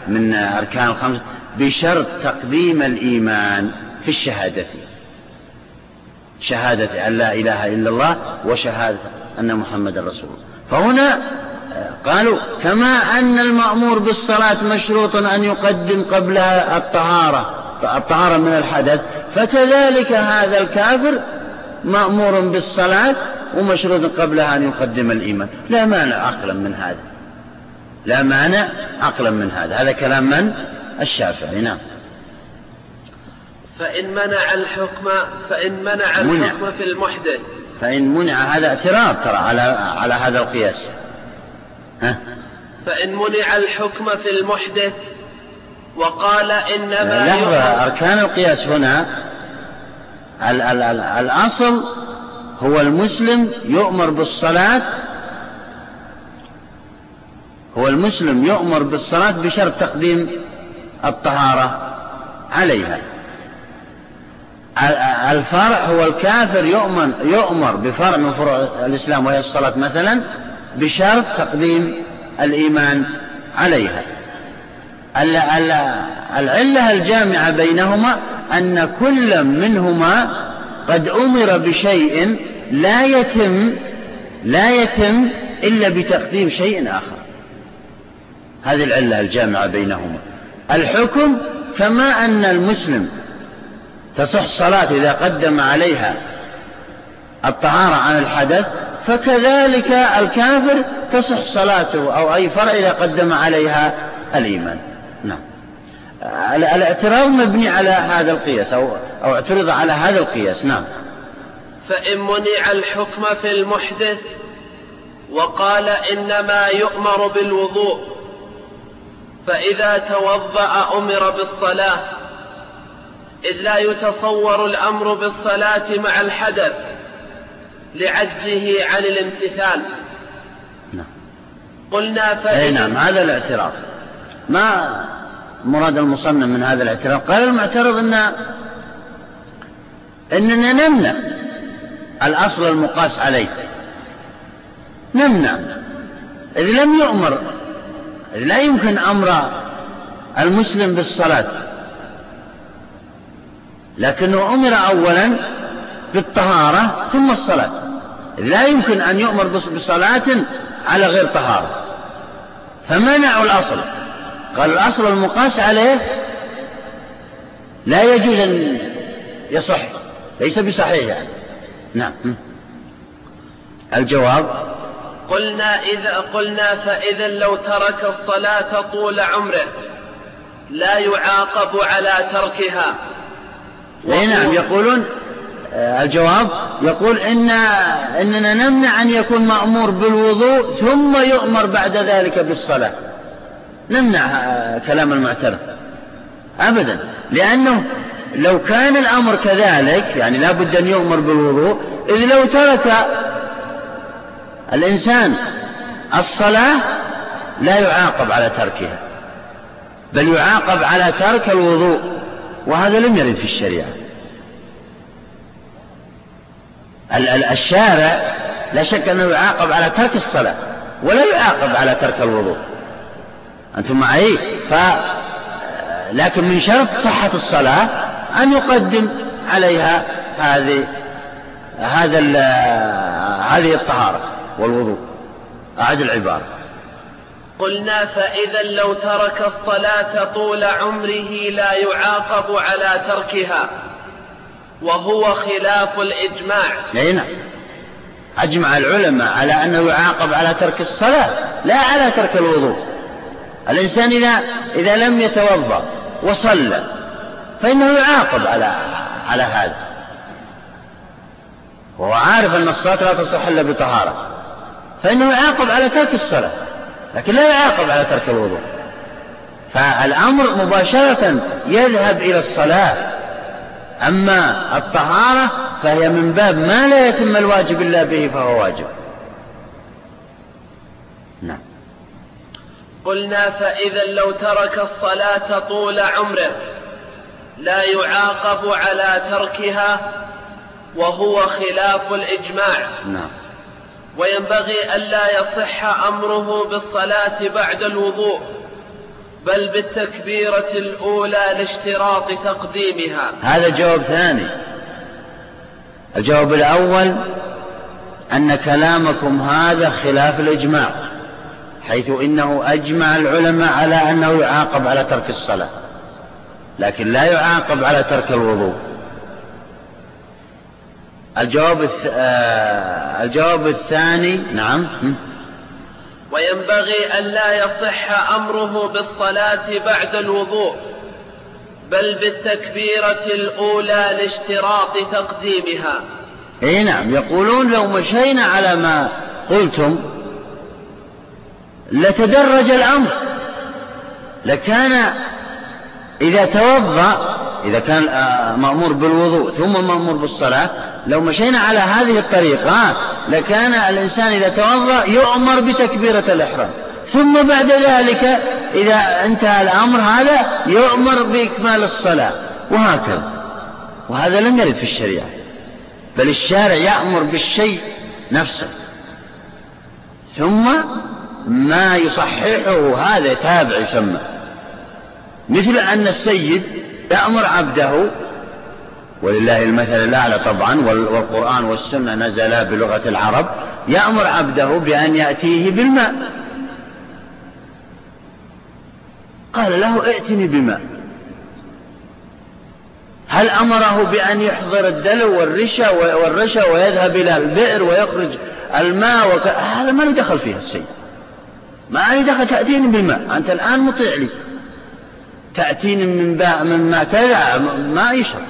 من أركان الخمس بشرط تقديم الإيمان في الشهادة. شهادة أن لا إله إلا الله وشهادة أن محمد رسول الله. فهنا قالوا كما أن المأمور بالصلاة مشروط أن يقدم قبلها الطهارة الطهارة من الحدث فكذلك هذا الكافر مأمور بالصلاة ومشروط قبلها أن يقدم الإيمان. لا مانع عقلا من هذا. لا مانع عقلا من هذا. هذا كلام من؟ الشافعي. نعم. فإن منع الحكم فإن منع. الحكم في المحدث. فإن منع هذا اعتراض ترى على على هذا القياس. ها؟ فإن منع الحكم في المحدث وقال إنما لحظة أركان القياس هنا. ال ال ال الأصل هو المسلم يؤمر بالصلاة هو المسلم يؤمر بالصلاة بشرط تقديم الطهارة عليها. الفرع هو الكافر يؤمر يؤمر بفرع من فروع الإسلام وهي الصلاة مثلا بشرط تقديم الإيمان عليها. ال- ال- العلة الجامعة بينهما أن كل منهما قد أمر بشيء لا يتم لا يتم إلا بتقديم شيء آخر. هذه العلة الجامعة بينهما. الحكم كما أن المسلم تصح صلاة إذا قدم عليها الطهارة عن الحدث فكذلك الكافر تصح صلاته أو أي فرع إذا قدم عليها الإيمان. نعم. الاعتراض مبني على هذا القياس أو, أو اعترض على هذا القياس. نعم. فإن منع الحكم في المحدث وقال إنما يؤمر بالوضوء فإذا توضأ أمر بالصلاة. إذ لا يتصور الأمر بالصلاة مع الحدث لعجزه عن الامتثال. نعم. قلنا أي فإن نعم هذا الاعتراض. ما مراد المصنف من هذا الاعتراض؟ قال المعترض أن أننا نمنع الأصل المقاس عليه. نمنع. إذ لم يؤمر إذ لا يمكن أمر المسلم بالصلاة. لكنه أمر أولا بالطهارة ثم الصلاة. لا يمكن أن يؤمر بصلاة على غير طهارة. فمنعوا الأصل؟ قال الأصل المقاس عليه لا يجوز أن يصح ليس بصحيح يعني. نعم. الجواب؟ قلنا إذا قلنا فإذا لو ترك الصلاة طول عمره لا يعاقب على تركها. اي نعم يقولون آه، الجواب يقول إن إننا نمنع أن يكون مأمور بالوضوء ثم يؤمر بعد ذلك بالصلاة. نمنع آه، كلام المعترض. أبدا. لأنه لو كان الأمر كذلك يعني لا بد أن يؤمر بالوضوء إذ لو ترك الإنسان الصلاة لا يعاقب على تركها بل يعاقب على ترك الوضوء. وهذا لم يرد في الشريعة. الشارع لا شك أنه يعاقب على ترك الصلاة ولا يعاقب على ترك الوضوء. أنتم معي؟ لكن من شرط صحة الصلاة أن يقدم عليها هذه هذا هذه الطهارة والوضوء. أعد العبارة. قلنا فإذا لو ترك الصلاة طول عمره لا يعاقب على تركها وهو خلاف الإجماع. نعم. أجمع العلماء على أنه يعاقب على ترك الصلاة لا على ترك الوضوء. الإنسان إذا إذا لم يتوضأ وصلى فإنه يعاقب على على هذا. وهو عارف أن الصلاة لا تصح إلا بطهارة فإنه يعاقب على ترك الصلاة. لكن لا يعاقب على ترك الوضوء. فالأمر مباشرة يذهب إلى الصلاة. أما الطهارة فهي من باب ما لا يتم الواجب إلا به فهو واجب. نعم. قلنا فإذا لو ترك الصلاة طول عمره لا يعاقب على تركها وهو خلاف الإجماع. نعم. وينبغي ألا يصح أمره بالصلاة بعد الوضوء بل بالتكبيرة الأولى لاشتراط تقديمها. هذا جواب ثاني. الجواب الأول أن كلامكم هذا خلاف الإجماع حيث إنه أجمع العلماء على أنه يعاقب على ترك الصلاة لكن لا يعاقب على ترك الوضوء. الجواب آه، الجواب الثاني نعم. وينبغي ألا يصح أمره بالصلاة بعد الوضوء بل بالتكبيرة الأولى لاشتراط تقديمها. إي نعم يقولون لو مشينا على ما قلتم لتدرج الأمر لكان إذا توضأ إذا كان آه، مأمور بالوضوء ثم مأمور بالصلاة لو مشينا على هذه الطريقة لكان الإنسان إذا توضأ يؤمر بتكبيرة الإحرام. ثم بعد ذلك إذا انتهى الأمر هذا يؤمر بإكمال الصلاة. وهكذا. وهذا لم يرد في الشريعة. بل الشارع يأمر بالشيء نفسه. ثم ما يصححه هذا تابع يسمى. مثل أن السيد يأمر عبده. ولله المثل الأعلى طبعا والقرآن والسنة نزلا بلغة العرب. يأمر عبده بأن يأتيه بالماء. قال له ائتني بماء. هل أمره بأن يحضر الدلو والرشا والرشا ويذهب إلى البئر ويخرج الماء وك... هذا ما له دخل فيه السيد ما لي دخل تأتيني بالماء. أنت الآن مطيع لي. تأتيني من ماء كذا ما يشرب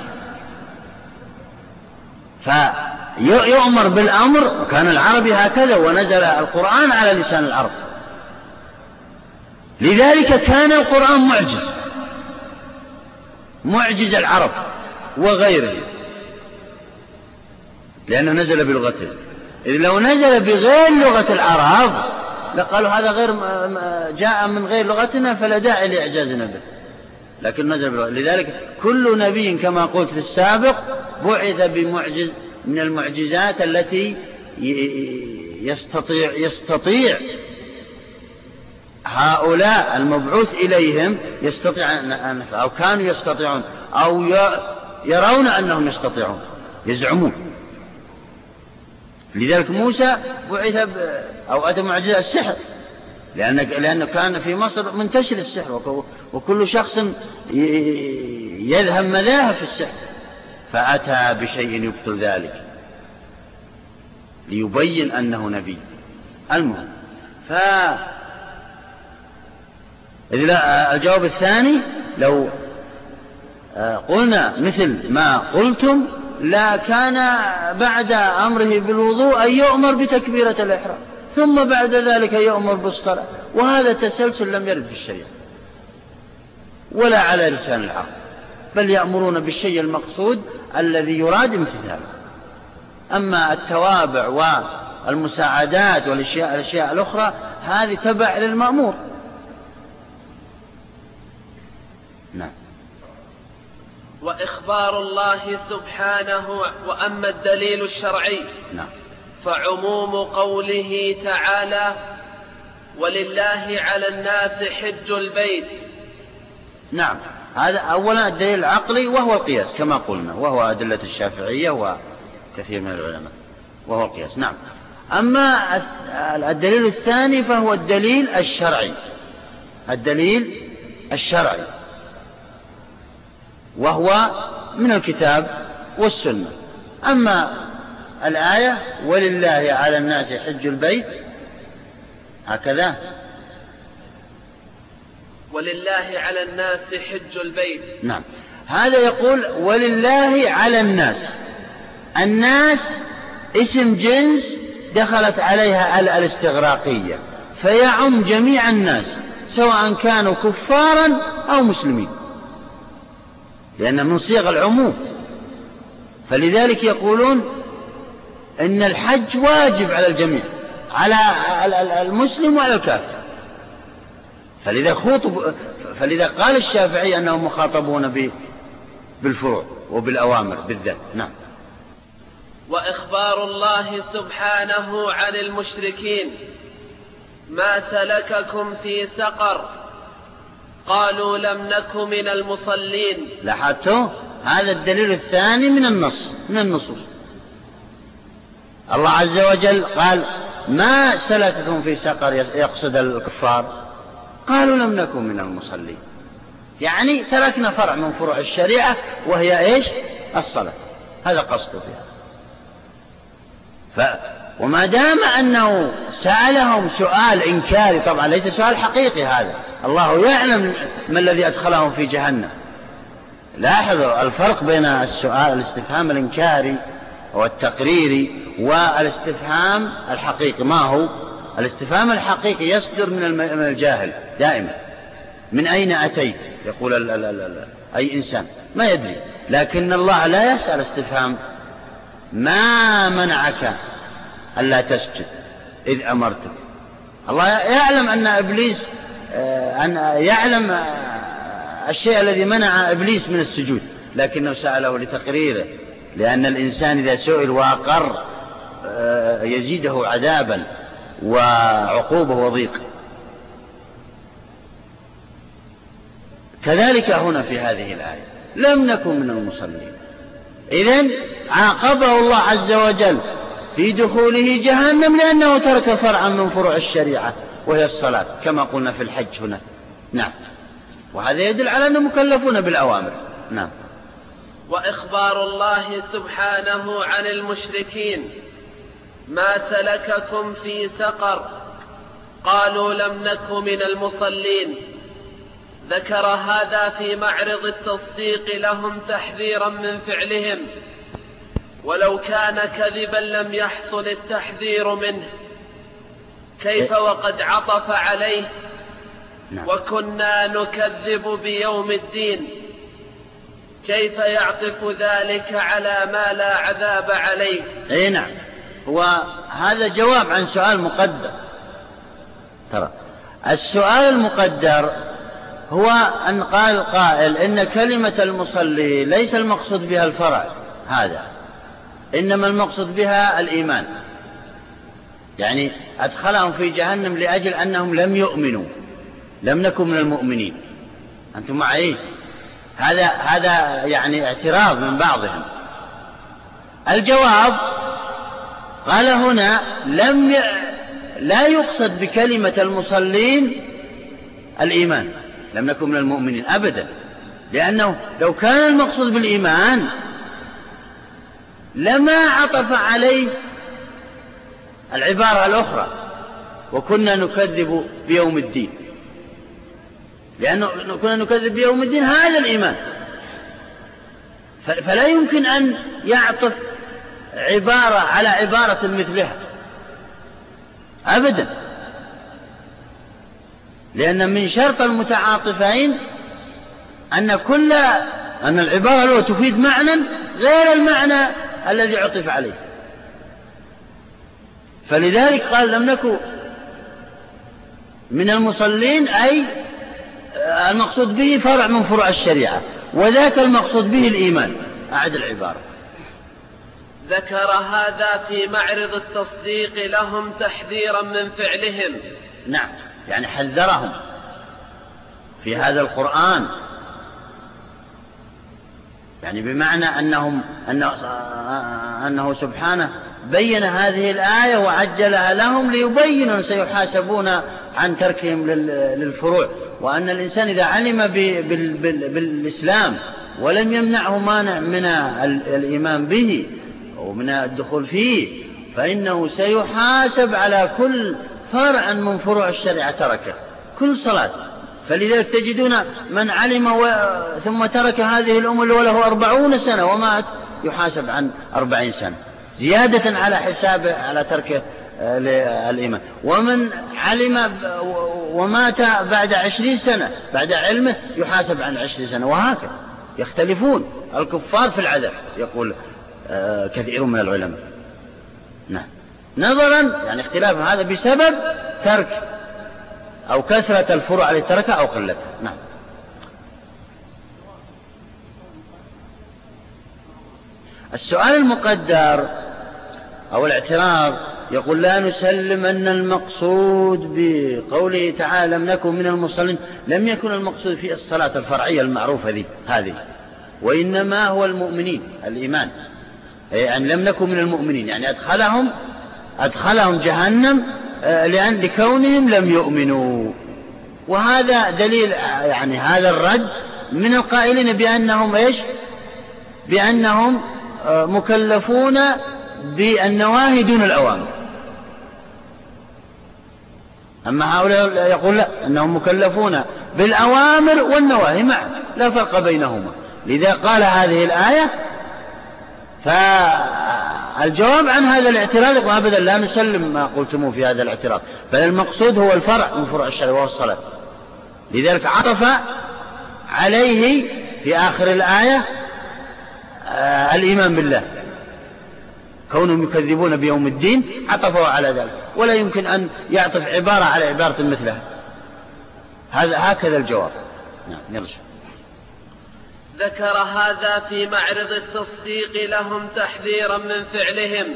فيؤمر بالأمر وكان العربي هكذا ونزل القرآن على لسان العرب لذلك كان القرآن معجز. معجز العرب وغيره. لأنه نزل بلغته إذ لو نزل بغير لغة العرب لقالوا هذا غير جاء من غير لغتنا فلا داعي لإعجازنا به لكن نزل بلغة لذلك كل نبي كما قلت في السابق بعث بمعجز من المعجزات التي يستطيع يستطيع هؤلاء المبعوث إليهم يستطيع أن أو كانوا يستطيعون أو يرون أنهم يستطيعون. يزعمون. لذلك موسى بعث أو أتى معجزة السحر. لأن لأنه كان في مصر منتشر السحر وكل شخص يذهب مذاهب في السحر. فأتى بشيء يبطل ذلك. ليبين أنه نبي. المهم ف الجواب الثاني لو آه، قلنا مثل ما قلتم لا كان بعد أمره بالوضوء أن يؤمر بتكبيرة الإحرام. ثم بعد ذلك يؤمر بالصلاة. وهذا تسلسل لم يرد في الشريعة. ولا على لسان العرب. بل يأمرون بالشيء المقصود الذي يراد امتثاله. أما التوابع والمساعدات والأشياء الأشياء الأخرى هذه تبع للمأمور. نعم. وإخبار الله سبحانه وأما الدليل الشرعي. نعم. فعموم قوله تعالى ولله على الناس حج البيت نعم. هذا أولا الدليل العقلي وهو القياس كما قلنا وهو أدلة الشافعية وكثير من العلماء وهو القياس. نعم. أما الدليل الثاني فهو الدليل الشرعي. الدليل الشرعي. وهو من الكتاب والسنة. أما الآية ولله على الناس حج البيت. هكذا. ولله على الناس حج البيت. نعم. هذا يقول ولله على الناس. الناس اسم جنس دخلت عليها الاستغراقية. فيعم جميع الناس سواء كانوا كفارا أو مسلمين. لأن من صيغ العموم. فلذلك يقولون إن الحج واجب على الجميع على المسلم وعلى الكافر. فلذا خوطب فلذا قال الشافعي أنهم مخاطبون بالفروع وبالأوامر بالذات. نعم. وإخبار الله سبحانه عن المشركين ما سلككم في سقر قالوا لم نك من المصلين. لاحظتوا؟ هذا الدليل الثاني من النص من النصوص. الله عز وجل قال ما سلككم في سقر يقصد الكفار؟ قالوا لم نكن من المصلين. يعني تركنا فرع من فروع الشريعة وهي إيش؟ الصلاة. هذا قصده فيها. ف وما دام أنه سألهم سؤال إنكاري طبعا ليس سؤال حقيقي هذا. الله يعلم ما الذي أدخلهم في جهنم. لاحظوا الفرق بين السؤال الاستفهام الإنكاري والتقريري والاستفهام الحقيقي. ما هو؟ الاستفهام الحقيقي يصدر من الجاهل دائما. من أين أتيت؟ يقول ال ال ال أي إنسان. ما يدري. لكن الله لا يسأل استفهام. ما منعك ألا تسجد إذ أمرتك؟ الله يعلم أن إبليس آه، أن يعلم آه، الشيء الذي منع إبليس من السجود لكنه سأله لتقريره. لأن الإنسان إذا سئل وأقر آه، يزيده عذابا وعقوبة وضيق. كذلك هنا في هذه الآية لم نكن من المصلين. إذا عاقبه الله عز وجل في دخوله جهنم لأنه ترك فرعا من فروع الشريعة وهي الصلاة كما قلنا في الحج هنا. نعم. وهذا يدل على أنهم مكلفون بالأوامر. نعم. وإخبار الله سبحانه عن المشركين. ما سلككم في سقر؟ قالوا لم نك من المصلين. ذكر هذا في معرض التصديق لهم تحذيرا من فعلهم. ولو كان كذبا لم يحصل التحذير منه. كيف إيه. وقد عطف عليه؟ نعم. وكنا نكذب بيوم الدين. كيف يعطف ذلك على ما لا عذاب عليه؟ إي نعم. وهذا جواب عن سؤال مقدر. ترى السؤال المقدر هو أن قال قائل إن كلمة المصلي ليس المقصود بها الفرع هذا. إنما المقصود بها الإيمان. يعني أدخلهم في جهنم لأجل أنهم لم يؤمنوا. لم نكن من المؤمنين. أنتم معي؟ هذا هذا يعني اعتراض من بعضهم. الجواب قال هنا لم ي... لا يقصد بكلمة المصلين الإيمان. لم نكن من المؤمنين أبدا. لأنه لو كان المقصود بالإيمان لما عطف عليه العبارة الأخرى وكنا نكذب بيوم الدين. لأنه كنا نكذب بيوم الدين هذا الإيمان. فلا يمكن أن يعطف عبارة على عبارة مثلها. أبدا. لأن من شرط المتعاطفين أن كل أن العبارة الأولى تفيد معنى غير المعنى الذي عطف عليه. فلذلك قال لم نكن من المصلين أي المقصود به فرع من فروع الشريعة وذاك المقصود به الإيمان. أعد العبارة. ذكر هذا في معرض التصديق لهم تحذيرا من فعلهم. نعم يعني حذرهم. في هذا القرآن. يعني بمعنى أنهم أنه, أنه سبحانه بين هذه الآية وعجلها لهم ليبينوا سيحاسبون عن تركهم للفروع. وأن الإنسان إذا علم بالإسلام ولم يمنعه مانع من الإيمان به ومن الدخول فيه فإنه سيحاسب على كل فرع من فروع الشريعة تركه. كل صلاة. فلذلك تجدون من علم و... ثم ترك هذه الأمور وله أربعون سنة ومات يحاسب عن أربعين سنة. زيادة على حسابه على تركه الإيمان ومن علم ومات بعد عشرين سنة بعد علمه يحاسب عن عشرين سنة وهكذا. يختلفون. الكفار في العذاب يقول آه، كثير من العلماء. نعم. نظرا يعني اختلاف هذا بسبب ترك أو كثرة الفروع التي تركها أو قلتها. نعم. السؤال المقدر أو الاعتراض يقول لا نسلم أن المقصود بقوله تعالى لم نكن من المصلين لم يكن المقصود في الصلاة الفرعية المعروفة ذي هذه وإنما هو المؤمنين الإيمان. يعني لم نكن من المؤمنين يعني أدخلهم أدخلهم جهنم آه، لأن لكونهم لم يؤمنوا. وهذا دليل يعني هذا الرد من القائلين بأنهم إيش؟ بأنهم آه، مكلفون بالنواهي دون الأوامر. أما هؤلاء يقول لا أنهم مكلفون بالأوامر والنواهي معا لا فرق بينهما. لذا قال هذه الآية فالجواب عن هذا الاعتراض أبدا لا نسلم ما قلتموه في هذا الاعتراض بل المقصود هو الفرع من فروع الشرع وهو الصلاة. لذلك عطف عليه في آخر الآية آه الإيمان بالله. كونهم يكذبون بيوم الدين عطفوا على ذلك. ولا يمكن أن يعطف عبارة على عبارة مثلها. هذا هكذا الجواب. نعم نرجع ذكر هذا في معرض التصديق لهم تحذيرا من فعلهم.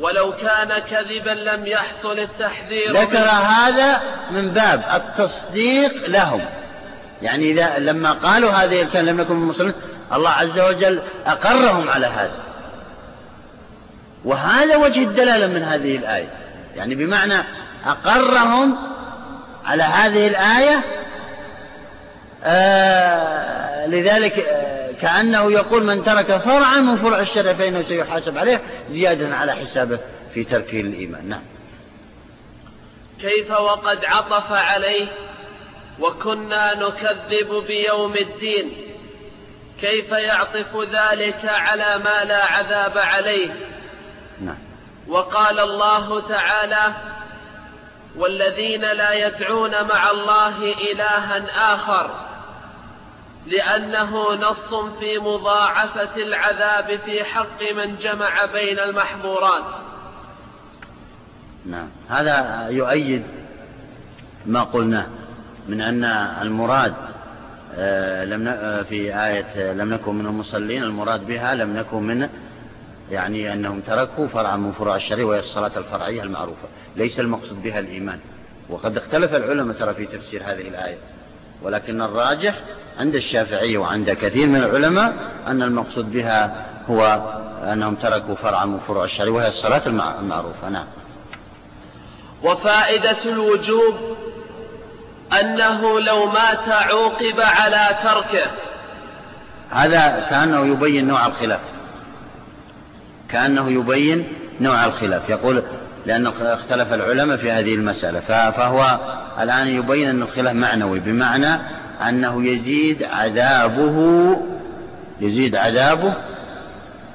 ولو كان كذبا لم يحصل التحذير ذكر هذا من باب التصديق لهم. يعني إذا لما قالوا هذه الكلمة لم يكن من المسلمين الله عز وجل أقرهم على هذا. وهذا وجه الدلالة من هذه الآية. يعني بمعنى أقرهم على هذه الآية آه لذلك آه كأنه يقول من ترك فرعا من فروع الشرع فإنه سيحاسب عليه زيادة على حسابه في تركه الإيمان نعم. كيف وقد عطف عليه وكنا نكذب بيوم الدين؟ كيف يعطف ذلك على ما لا عذاب عليه؟ نعم. وقال الله تعالى والذين لا يدعون مع الله إلها آخر لأنه نص في مضاعفة العذاب في حق من جمع بين المحظورات. نعم. هذا يؤيد ما قلناه من أن المراد آه، لم آه، في آية لم نكن من المصلين المراد بها لم نكن من يعني أنهم تركوا فرعا من فروع الشريعة وهي الصلاة الفرعية المعروفة. ليس المقصود بها الإيمان. وقد اختلف العلماء ترى في تفسير هذه الآية. ولكن الراجح عند الشافعي وعند كثير من العلماء أن المقصود بها هو أنهم تركوا فرعا من فروع الشريعة وهي الصلاة المعروفة. نعم. وفائدة الوجوب أنه لو مات عوقب على تركه. هذا كأنه يبين نوع الخلاف. كأنه يبين نوع الخلاف. يقول لأن اختلف العلماء في هذه المسألة. فهو الآن يبين أن الخلاف معنوي بمعنى أنه يزيد عذابه يزيد عذابه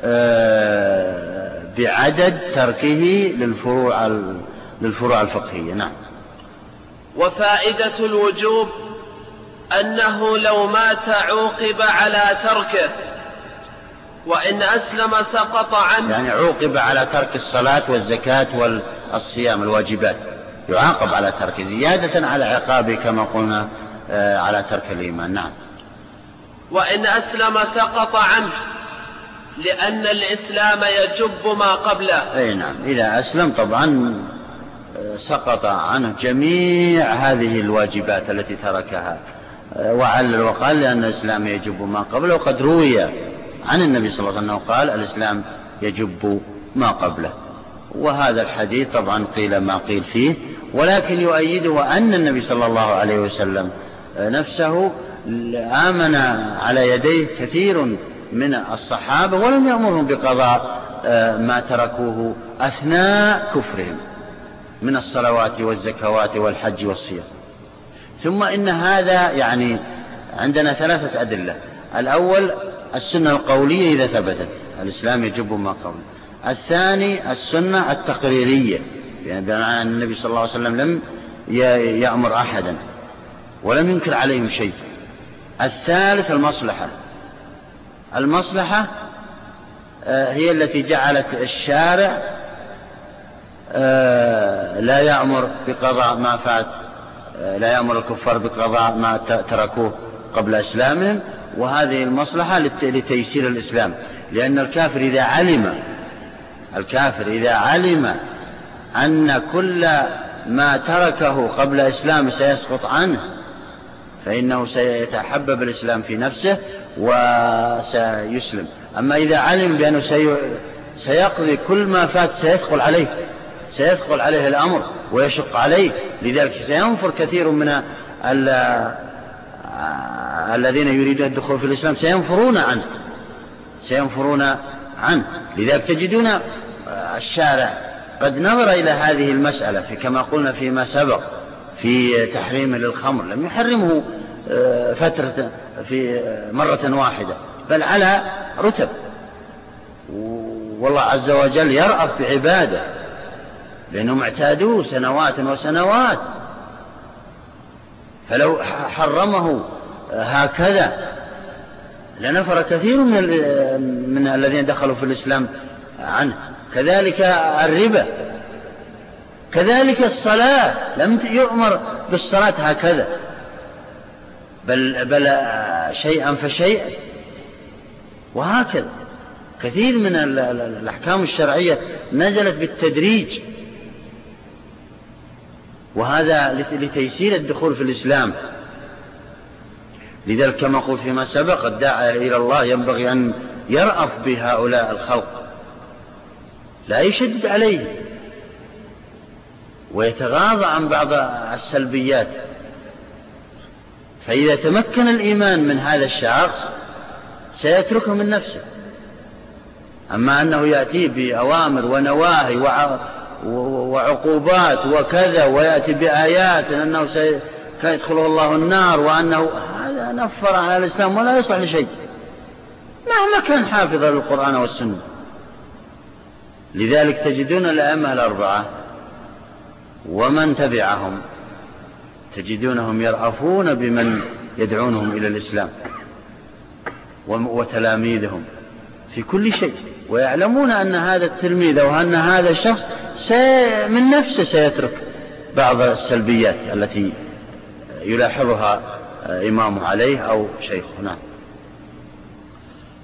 آه، بعدد تركه للفروع للفروع الفقهية. نعم. وفائدة الوجوب أنه لو مات عوقب على تركه. وإن أسلم سقط عنه. يعني عوقب على ترك الصلاة والزكاة والصيام الواجبات. يعاقب على ترك زيادة على عقابه كما قلنا آه، على ترك الإيمان. نعم. وإن أسلم سقط عنه لأن الإسلام يجب ما قبله. أي نعم. إذا أسلم طبعا آه، سقط عنه جميع هذه الواجبات التي تركها. وعلل وقال لأن الإسلام يجب ما قبله. وقد روي عن النبي صلى الله عليه وسلم قال الإسلام يجب ما قبله. وهذا الحديث طبعا قيل ما قيل فيه ولكن يؤيده أن النبي صلى الله عليه وسلم نفسه آمن على يديه كثير من الصحابة ولم يأمرهم بقضاء آه، ما تركوه أثناء كفرهم من الصلوات والزكوات والحج والصيام. ثم إن هذا يعني عندنا ثلاثة أدلة. الأول السنة القولية إذا ثبتت. الإسلام يجب ما قبل. الثاني السنة التقريرية. يعني بمعنى أن النبي صلى الله عليه وسلم لم يأمر أحدا ولم ينكر عليهم شيء. الثالث المصلحة. المصلحة آه، هي التي جعلت الشارع آه، لا يأمر بقضاء ما فات آه، لا يأمر الكفار بقضاء ما تركوه قبل إسلامهم. وهذه المصلحة لتيسير الإسلام. لأن الكافر إذا علم الكافر إذا علم أن كل ما تركه قبل إسلامه سيسقط عنه فإنه سيتحبب الإسلام في نفسه وسيسلم. أما إذا علم بأنه سيقضي كل ما فات سيثقل عليه سيثقل عليه الأمر ويشق عليه. لذلك سينفر كثير من الذين يريدون الدخول في الإسلام سينفرون عنه. سينفرون عنه. لذلك تجدون الشارع قد نظر إلى هذه المسألة في كما قلنا فيما سبق في تحريم للخمر. لم يحرمه آه، فترة في مرة واحدة بل على رتب. والله عز وجل يرأف بعباده لأنهم اعتادوه سنوات وسنوات. فلو حرمه هكذا. لنفر كثير من من الذين دخلوا في الإسلام عنه. كذلك الربا. كذلك الصلاة. لم يؤمر بالصلاة هكذا. بل بل شيئا فشيئا. وهكذا. كثير من الأحكام الشرعية نزلت بالتدريج. وهذا لتيسير الدخول في الإسلام. لذلك كما قلت فيما سبق الداعية إلى الله ينبغي أن يرأف بهؤلاء الخلق. لا يشدد عليه. ويتغاضى عن بعض السلبيات. فإذا تمكن الإيمان من هذا الشخص سيتركه من نفسه. أما أنه يأتي بأوامر ونواهي وعقوبات وكذا ويأتي بآيات أنه سيدخله الله النار وأنه هذا نفر على الإسلام ولا يصلح لشيء. مهما كان حافظا للقرآن والسنة؟ لذلك تجدون الأئمة الأربعة ومن تبعهم تجدونهم يرأفون بمن يدعونهم إلى الإسلام وتلاميذهم. في كل شيء. ويعلمون أن هذا التلميذ أو أن هذا الشخص من نفسه سيترك بعض السلبيات التي يلاحظها إمامه عليه أو شيخه. نعم.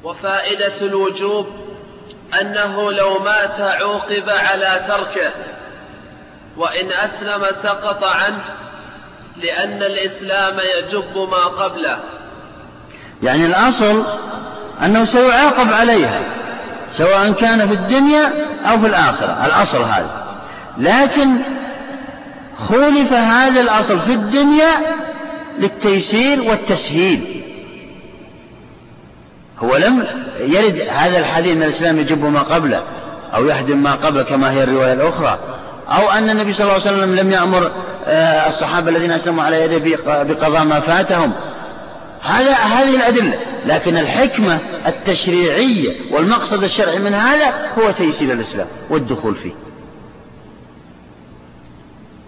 وفائدة الوجوب أنه لو مات عوقب على تركه وإن أسلم سقط عنه لأن الإسلام يجب ما قبله. يعني الأصل أنه سيعاقب عليها سواء كان في الدنيا أو في الآخرة الأصل هذا. لكن خولف هذا الأصل في الدنيا للتيسير والتسهيل. هو لم يرد هذا الحديث أن الإسلام يجب ما قبله أو يهدم ما قبله كما هي الرواية الأخرى. أو أن النبي صلى الله عليه وسلم لم يأمر آه، الصحابة الذين أسلموا على يده بقضاء ما فاتهم. هذا هذه الأدلة. لكن الحكمة التشريعية والمقصد الشرعي من هذا هو تيسير الإسلام والدخول فيه.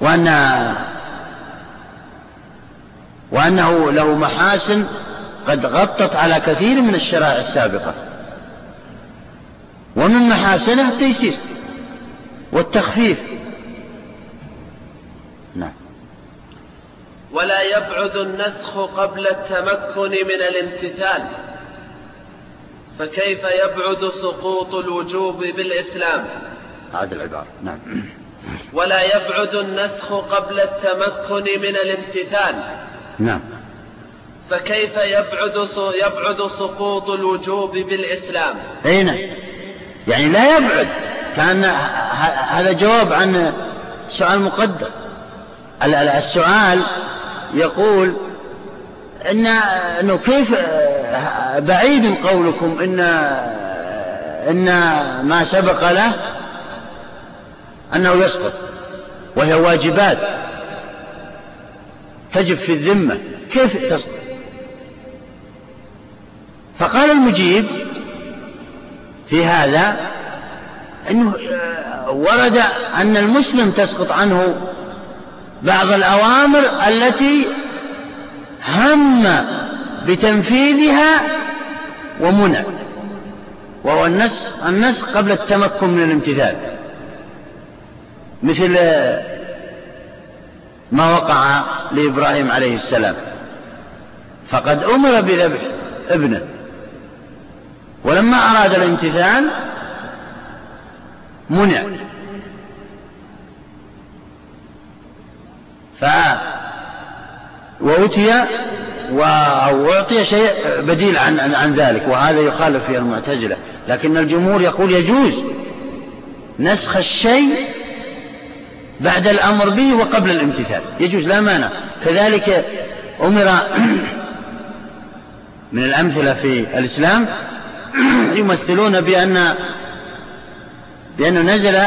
وأن وأنه له محاسن قد غطت على كثير من الشرائع السابقة. ومن محاسنه التيسير والتخفيف نعم ولا يبعد النسخ قبل التمكن من الامتثال. فكيف يبعد سقوط الوجوب بالإسلام؟ هذه العبارة نعم. ولا يبعد النسخ قبل التمكن من الامتثال. نعم. فكيف يبعد يبعد سقوط الوجوب بالإسلام؟ أين نعم. يعني لا يبعد كأن هذا جواب عن سؤال مقدر السؤال يقول إن أنه كيف بعيد قولكم إن إن ما سبق له أنه يسقط وهي واجبات تجب في الذمة. كيف تسقط؟ فقال المجيب في هذا أنه ورد أن المسلم تسقط عنه بعض الأوامر التي هم بتنفيذها ومنع وهو النسخ النسخ قبل التمكن من الامتثال. مثل ما وقع لإبراهيم عليه السلام فقد أمر بذبح ابنه. ولما أراد الامتثال منع. ف وأتي وأعطي شيء بديل عن عن ذلك وهذا يخالف فيه المعتزلة. لكن الجمهور يقول يجوز نسخ الشيء بعد الأمر به وقبل الامتثال. يجوز لا مانع. كذلك أمر من الأمثلة في الإسلام يمثلون بأن بأنه نزل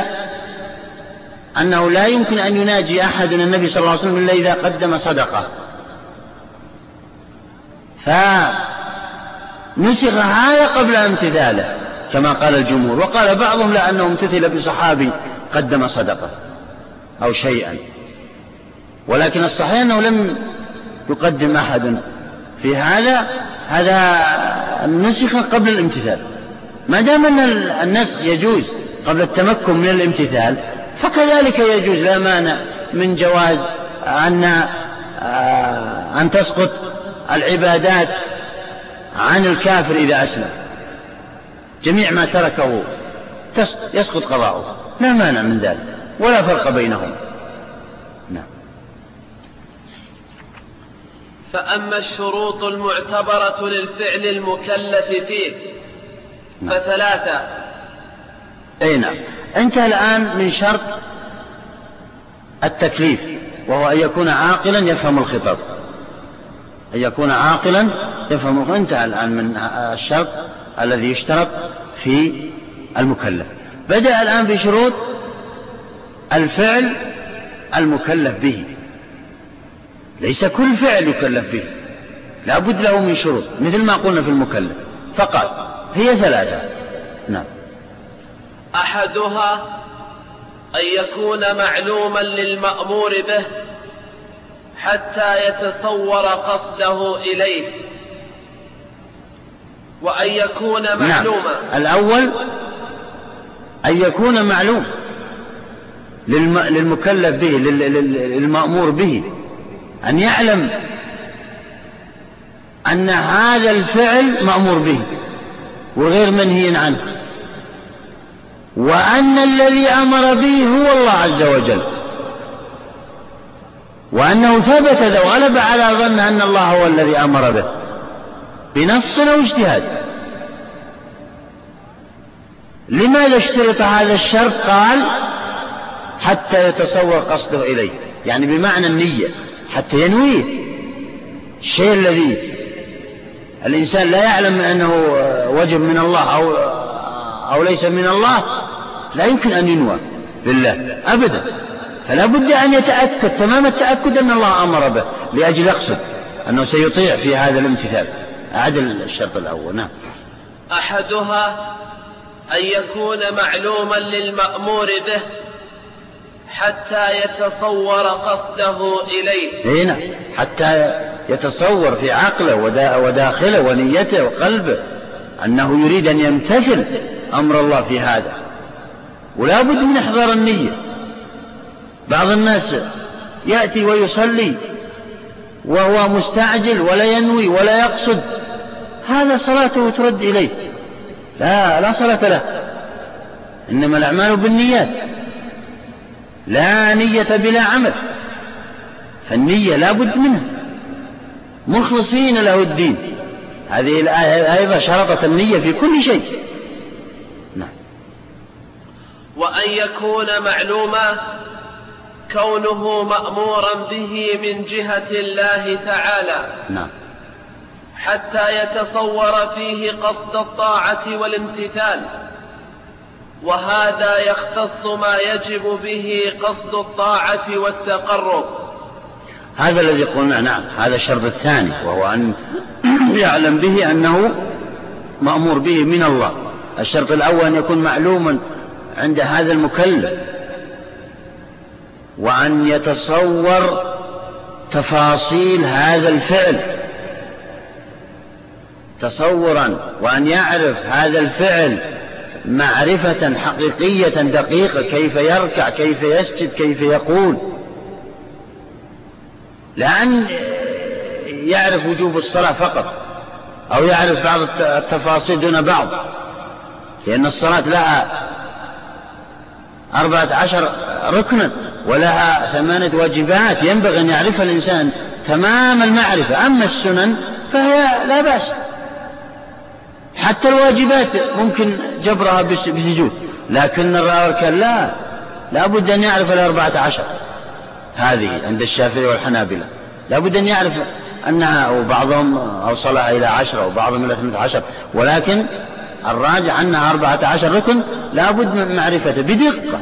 أنه لا يمكن أن يناجي أحد النبي صلى الله عليه وسلم إلا إذا قدم صدقة. فنسخ هذا قبل امتثاله كما قال الجمهور. وقال بعضهم لأنه امتثل بصحابي قدم صدقة أو شيئا. ولكن الصحيح أنه لم يقدم أحد في هذا. هذا نسخ قبل الامتثال. ما دام أن النسخ يجوز قبل التمكن من الامتثال فكذلك يجوز لا مانع من جواز أن آه، أن تسقط العبادات عن الكافر إذا أسلم. جميع ما تركه يسقط قضاؤه. لا مانع من ذلك ولا فرق بينهم. نعم. فأما الشروط المعتبرة للفعل المكلف فيه نعم. فثلاثة. أي نعم. أنت الآن من شرط التكليف وهو أن يكون عاقلا يفهم الخطاب. أن يكون عاقلا يفهم انتهى الآن من الشرط الذي يشترط في المكلف. بدأ الآن بشروط الفعل المكلف به. ليس كل فعل يكلف به. لا بد له من شروط مثل ما قلنا في المكلف. فقط هي ثلاثة. نعم. أحدها أن يكون معلوما للمأمور به حتى يتصور قصده إليه وأن يكون نعم. معلوما نعم. الأول أن يكون معلوم للمكلف به للمأمور به أن يعلم أن هذا الفعل مأمور به وغير منهي عنه وأن الذي أمر به هو الله عز وجل. وأنه ثبت ذا وغلب على ظن أن الله هو الذي أمر به. بنص أو اجتهاد. لماذا اشترط هذا الشرط؟ قال حتى يتصور قصده إليه. يعني بمعنى النية حتى ينويه. الشيء الذي الإنسان لا يعلم أنه وجب من الله أو أو ليس من الله لا يمكن أن ينوى. بالله أبدا. فلا بد أن يتأكد. تمام التأكد أن الله أمر به. لأجل يقصد أنه سيطيع في هذا الامتثال. أعدل الشرط الأول. نعم. أحدها أن يكون معلوما للمأمور به حتى يتصور قصده إليه. هنا نعم. حتى يتصور في عقله وداخله ونيته وقلبه أنه يريد أن يمتثل أمر الله في هذا. ولا بد من إحضار النية. بعض الناس يأتي ويصلي وهو مستعجل ولا ينوي ولا يقصد. هذا صلاته ترد إليه. لا لا صلاة له. إنما الأعمال بالنيات. لا نية بلا عمل. فالنية لا بد منها. مخلصين له الدين. هذه الآية أيضا شرطت النية في كل شيء. وأن يكون معلوما كونه مأمورا به من جهة الله تعالى. نعم. حتى يتصور فيه قصد الطاعة والامتثال. وهذا يختص ما يجب به قصد الطاعة والتقرب. هذا الذي قلنا نعم هذا الشرط الثاني وهو أن يعلم به أنه مأمور به من الله. الشرط الأول أن يكون معلوما عند هذا المكلف وأن يتصور تفاصيل هذا الفعل. تصورا وأن يعرف هذا الفعل معرفة حقيقية دقيقة كيف يركع كيف يسجد كيف يقول. لأن يعرف وجوب الصلاة فقط أو يعرف بعض التفاصيل دون بعض لأن الصلاة لها أربعة عشر ركنا ولها ثمانية واجبات ينبغي أن يعرفها الإنسان تمام المعرفة. أما السنن فهي لا بأس. حتى الواجبات ممكن جبرها بسجود. لكن الأركان لا لا بد أن يعرف الأربعة عشر. هذه عند الشافعي والحنابلة. لا بد أن يعرف أنها أو بعضهم أوصلها إلى عشرة وبعضهم إلى ثمانية عشر. ولكن الراجع أنها أربعة عشر ركن لا بد من معرفته بدقة.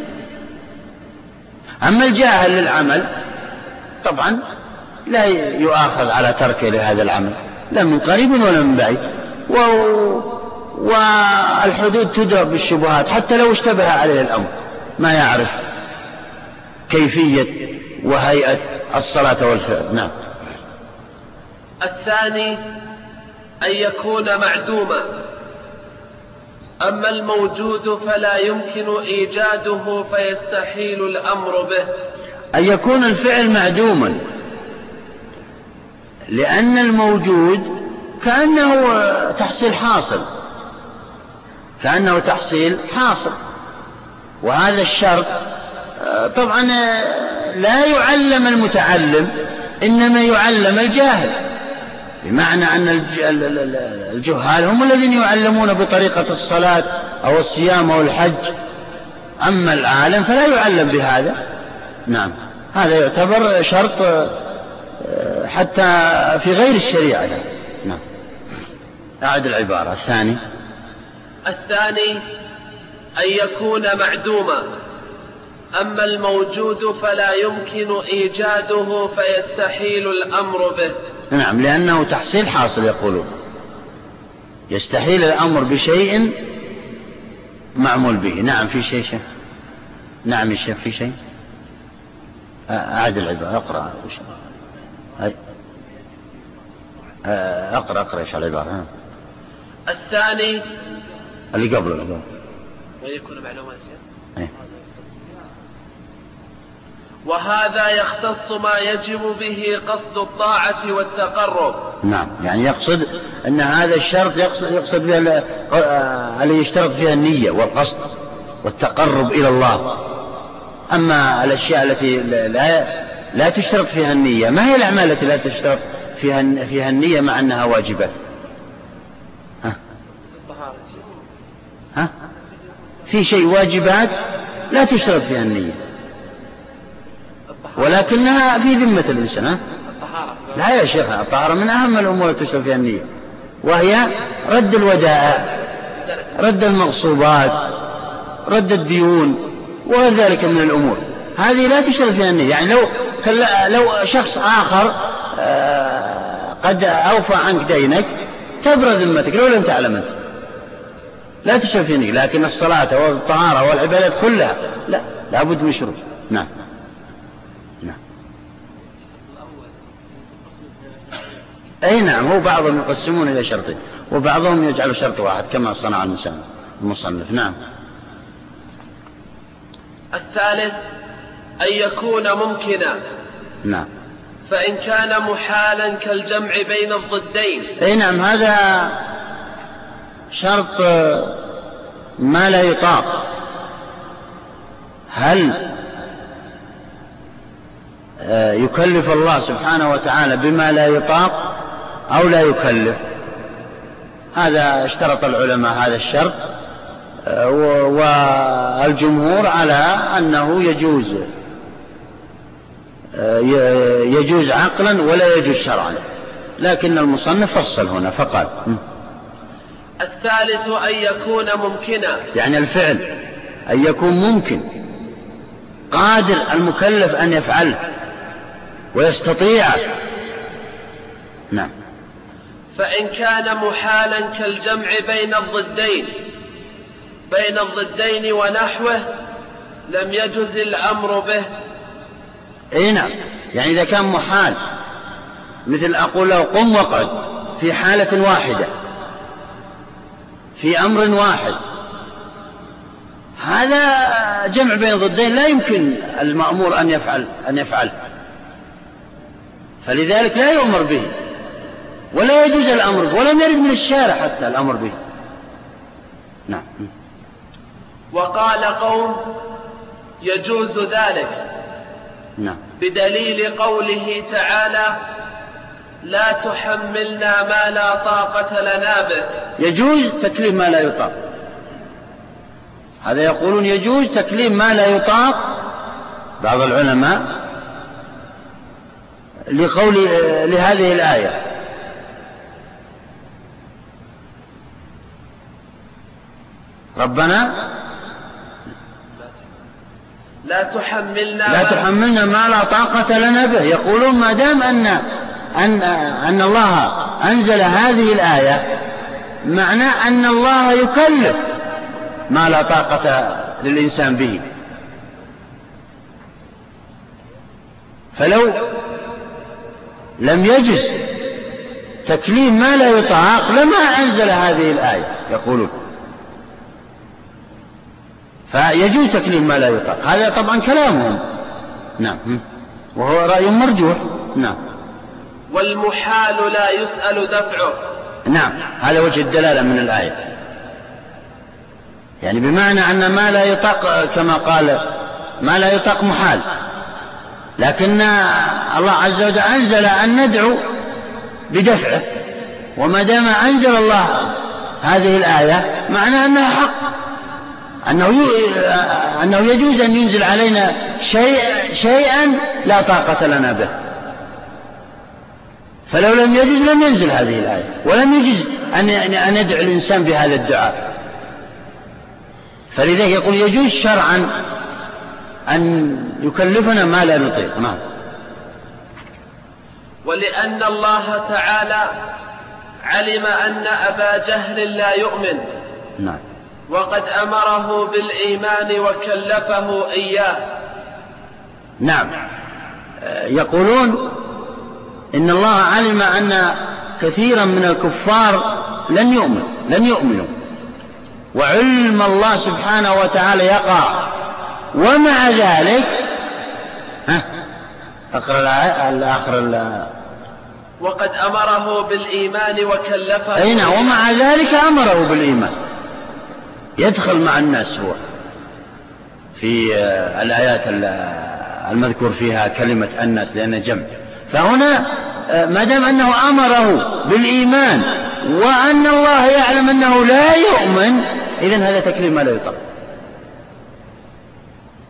أما الجاهل للعمل طبعا لا يؤاخذ على تركه لهذا العمل لا من قريب ولا من بعيد. و... والحدود تدرك بالشبهات حتى لو اشتبه عليه الأمر ما يعرف كيفية وهيئة الصلاة والفعل نعم. الثاني أن يكون معدوما. أما الموجود فلا يمكن إيجاده فيستحيل الأمر به. أن يكون الفعل معدوما. لأن الموجود كأنه تحصيل حاصل. كأنه تحصيل حاصل. وهذا الشرط طبعا لا يعلم المتعلم إنما يعلم الجاهل. بمعنى أن الجهال هم الذين يعلمون بطريقة الصلاة أو الصيام أو الحج. أما العالم فلا يعلم بهذا. نعم. هذا يعتبر شرط آه، حتى في غير الشريعة. نعم. أعد العبارة. الثاني. الثاني أن يكون معدوما. أما الموجود فلا يمكن إيجاده فيستحيل الأمر به. نعم لأنه تحصيل حاصل يقولون. يستحيل الأمر بشيء معمول به. نعم في شيء شيء نعم يا شيخ في شيء. أعد العبارة أقرأ أقرأ أقرأ إيش العبارة. الثاني. اللي قبله ويكون معلومة أيه. وهذا يختص ما يجب به قصد الطاعة والتقرب. نعم يعني يقصد أن هذا الشرط يقصد, يقصد به الذي يشترط فيها النية والقصد والتقرب إلى الله. أما الأشياء التي لا لا تشترط فيها النية ما هي الأعمال التي لا تشترط فيها فيها النية مع أنها واجبات ها؟ ها؟ في شيء واجبات لا تشترط فيها النية. ولكنها في ذمة الإنسان؟ لا يا شيخ الطهارة من أهم الأمور التي تشترط فيها النية وهي رد الودائع رد المغصوبات رد الديون وغير ذلك من الأمور. هذه لا تشترط فيها النية يعني لو لو شخص آخر آه، قد أوفى عنك دينك تبرى ذمتك لو لم تعلم أنت. لا تشترط فيها النية لكن الصلاة والطهارة والعبادات كلها لا لابد من شروط. نعم. أي نعم هو بعضهم يقسمون إلى شرطين وبعضهم يجعل شرط واحد كما صنع المصنف. نعم. الثالث أن يكون ممكنا. نعم. فإن كان محالا كالجمع بين الضدين. أي نعم هذا شرط ما لا يطاق. هل يكلف الله سبحانه وتعالى بما لا يطاق؟ أو لا يكلف. هذا اشترط العلماء هذا الشرط. آه، والجمهور على أنه يجوز آه، يجوز عقلا ولا يجوز شرعا. لكن المصنف فصل هنا فقال الثالث أن يكون ممكنا. يعني الفعل أن يكون ممكن قادر المكلف أن يفعله ويستطيع. نعم. فإن كان محالا كالجمع بين الضدين بين الضدين ونحوه لم يجز الأمر به. أي نعم. يعني إذا كان محال مثل أقول له قم واقعد في حالة واحدة في أمر واحد. هذا جمع بين ضدين لا يمكن المأمور أن يفعل أن يفعل. فلذلك لا يؤمر به. ولا يجوز الأمر به ولم يرد من الشارع حتى الأمر به. نعم. وقال قوم يجوز ذلك. نعم. بدليل قوله تعالى لا تحملنا ما لا طاقة لنا به. يجوز تكليف ما لا يطاق. هذا يقولون يجوز تكليف ما لا يطاق بعض العلماء لقول لهذه الآية. ربنا لا تحملنا لا تحملنا ما لا طاقة لنا به. يقولون ما دام أن أن أن الله أنزل هذه الآية معناه أن الله يكلف ما لا طاقة للإنسان به. فلو لم يجز تكليف ما لا يطاق لما أنزل هذه الآية؟ يقولون. فيجوز تكليف ما لا يطاق. هذا طبعا كلامهم. نعم. وهو رأي مرجوح. نعم. والمحال لا يسأل دفعه. نعم. هذا وجه الدلالة من الآية. يعني بمعنى أن ما لا يطاق كما قال ما لا يطاق محال. لكن الله عز وجل أنزل أن ندعو بدفعه. وما دام أنزل الله هذه الآية معنى أنها حق. أنه أنه يجوز أن ينزل علينا شيء شيئا لا طاقة لنا به. فلو لم يجوز لم ينزل هذه الآية ولم يجوز أن أن يدعو الإنسان بهذا الدعاء. فلذلك يقول يجوز شرعا أن يكلفنا ما لا نطيق. نعم. ولأن الله تعالى علم أن أبا جهل لا يؤمن. نعم. وقد أمره بالإيمان وكلفه إياه. نعم. يقولون إن الله علم أن كثيرا من الكفار لن يؤمن لن يؤمنوا. وعلم الله سبحانه وتعالى يقع. ومع ذلك ها أقرأ الآخر وقد أمره بالإيمان وكلفه أي نعم ومع ذلك أمره بالإيمان. يدخل مع الناس هو. في الآيات المذكور فيها كلمة الناس لأن جمع. فهنا ما دام أنه أمره بالإيمان وأن الله يعلم أنه لا يؤمن اذا هذا تكليف ما لا يطاق.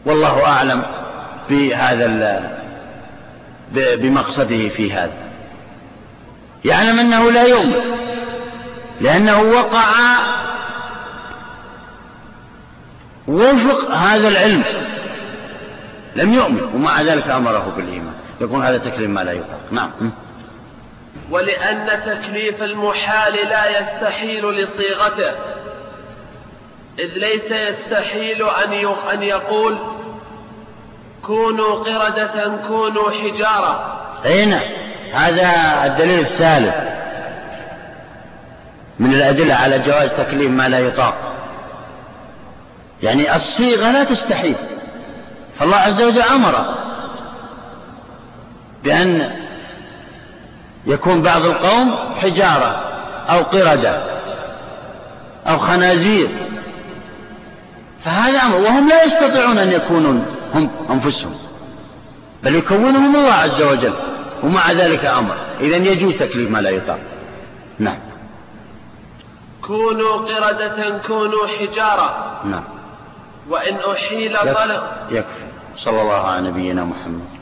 والله أعلم بهذا بمقصده في هذا. يعلم أنه لا يؤمن لأنه وقع وفق هذا العلم. لم يؤمن ومع ذلك أمره بالإيمان. يكون هذا تكليف ما لا يطاق. نعم. ولأن تكليف المحال لا يستحيل لصيغته إذ ليس يستحيل أن أن يقول كونوا قردة كونوا حجارة. أي نعم. هذا الدليل الثالث من الأدلة على جواز تكليف ما لا يطاق. يعني الصيغة لا تستحيل. فالله عز وجل أمر بأن يكون بعض القوم حجارة أو قردة أو خنازير. فهذا أمر وهم لا يستطيعون أن يكونوا هم أنفسهم بل يكونهم الله عز وجل ومع ذلك أمر. إذا يجوز تكليف ما لا يطاق. نعم. كونوا قردة كونوا حجارة. نعم. وإن أحيل طلب. يكفي. صلى الله على نبينا محمد.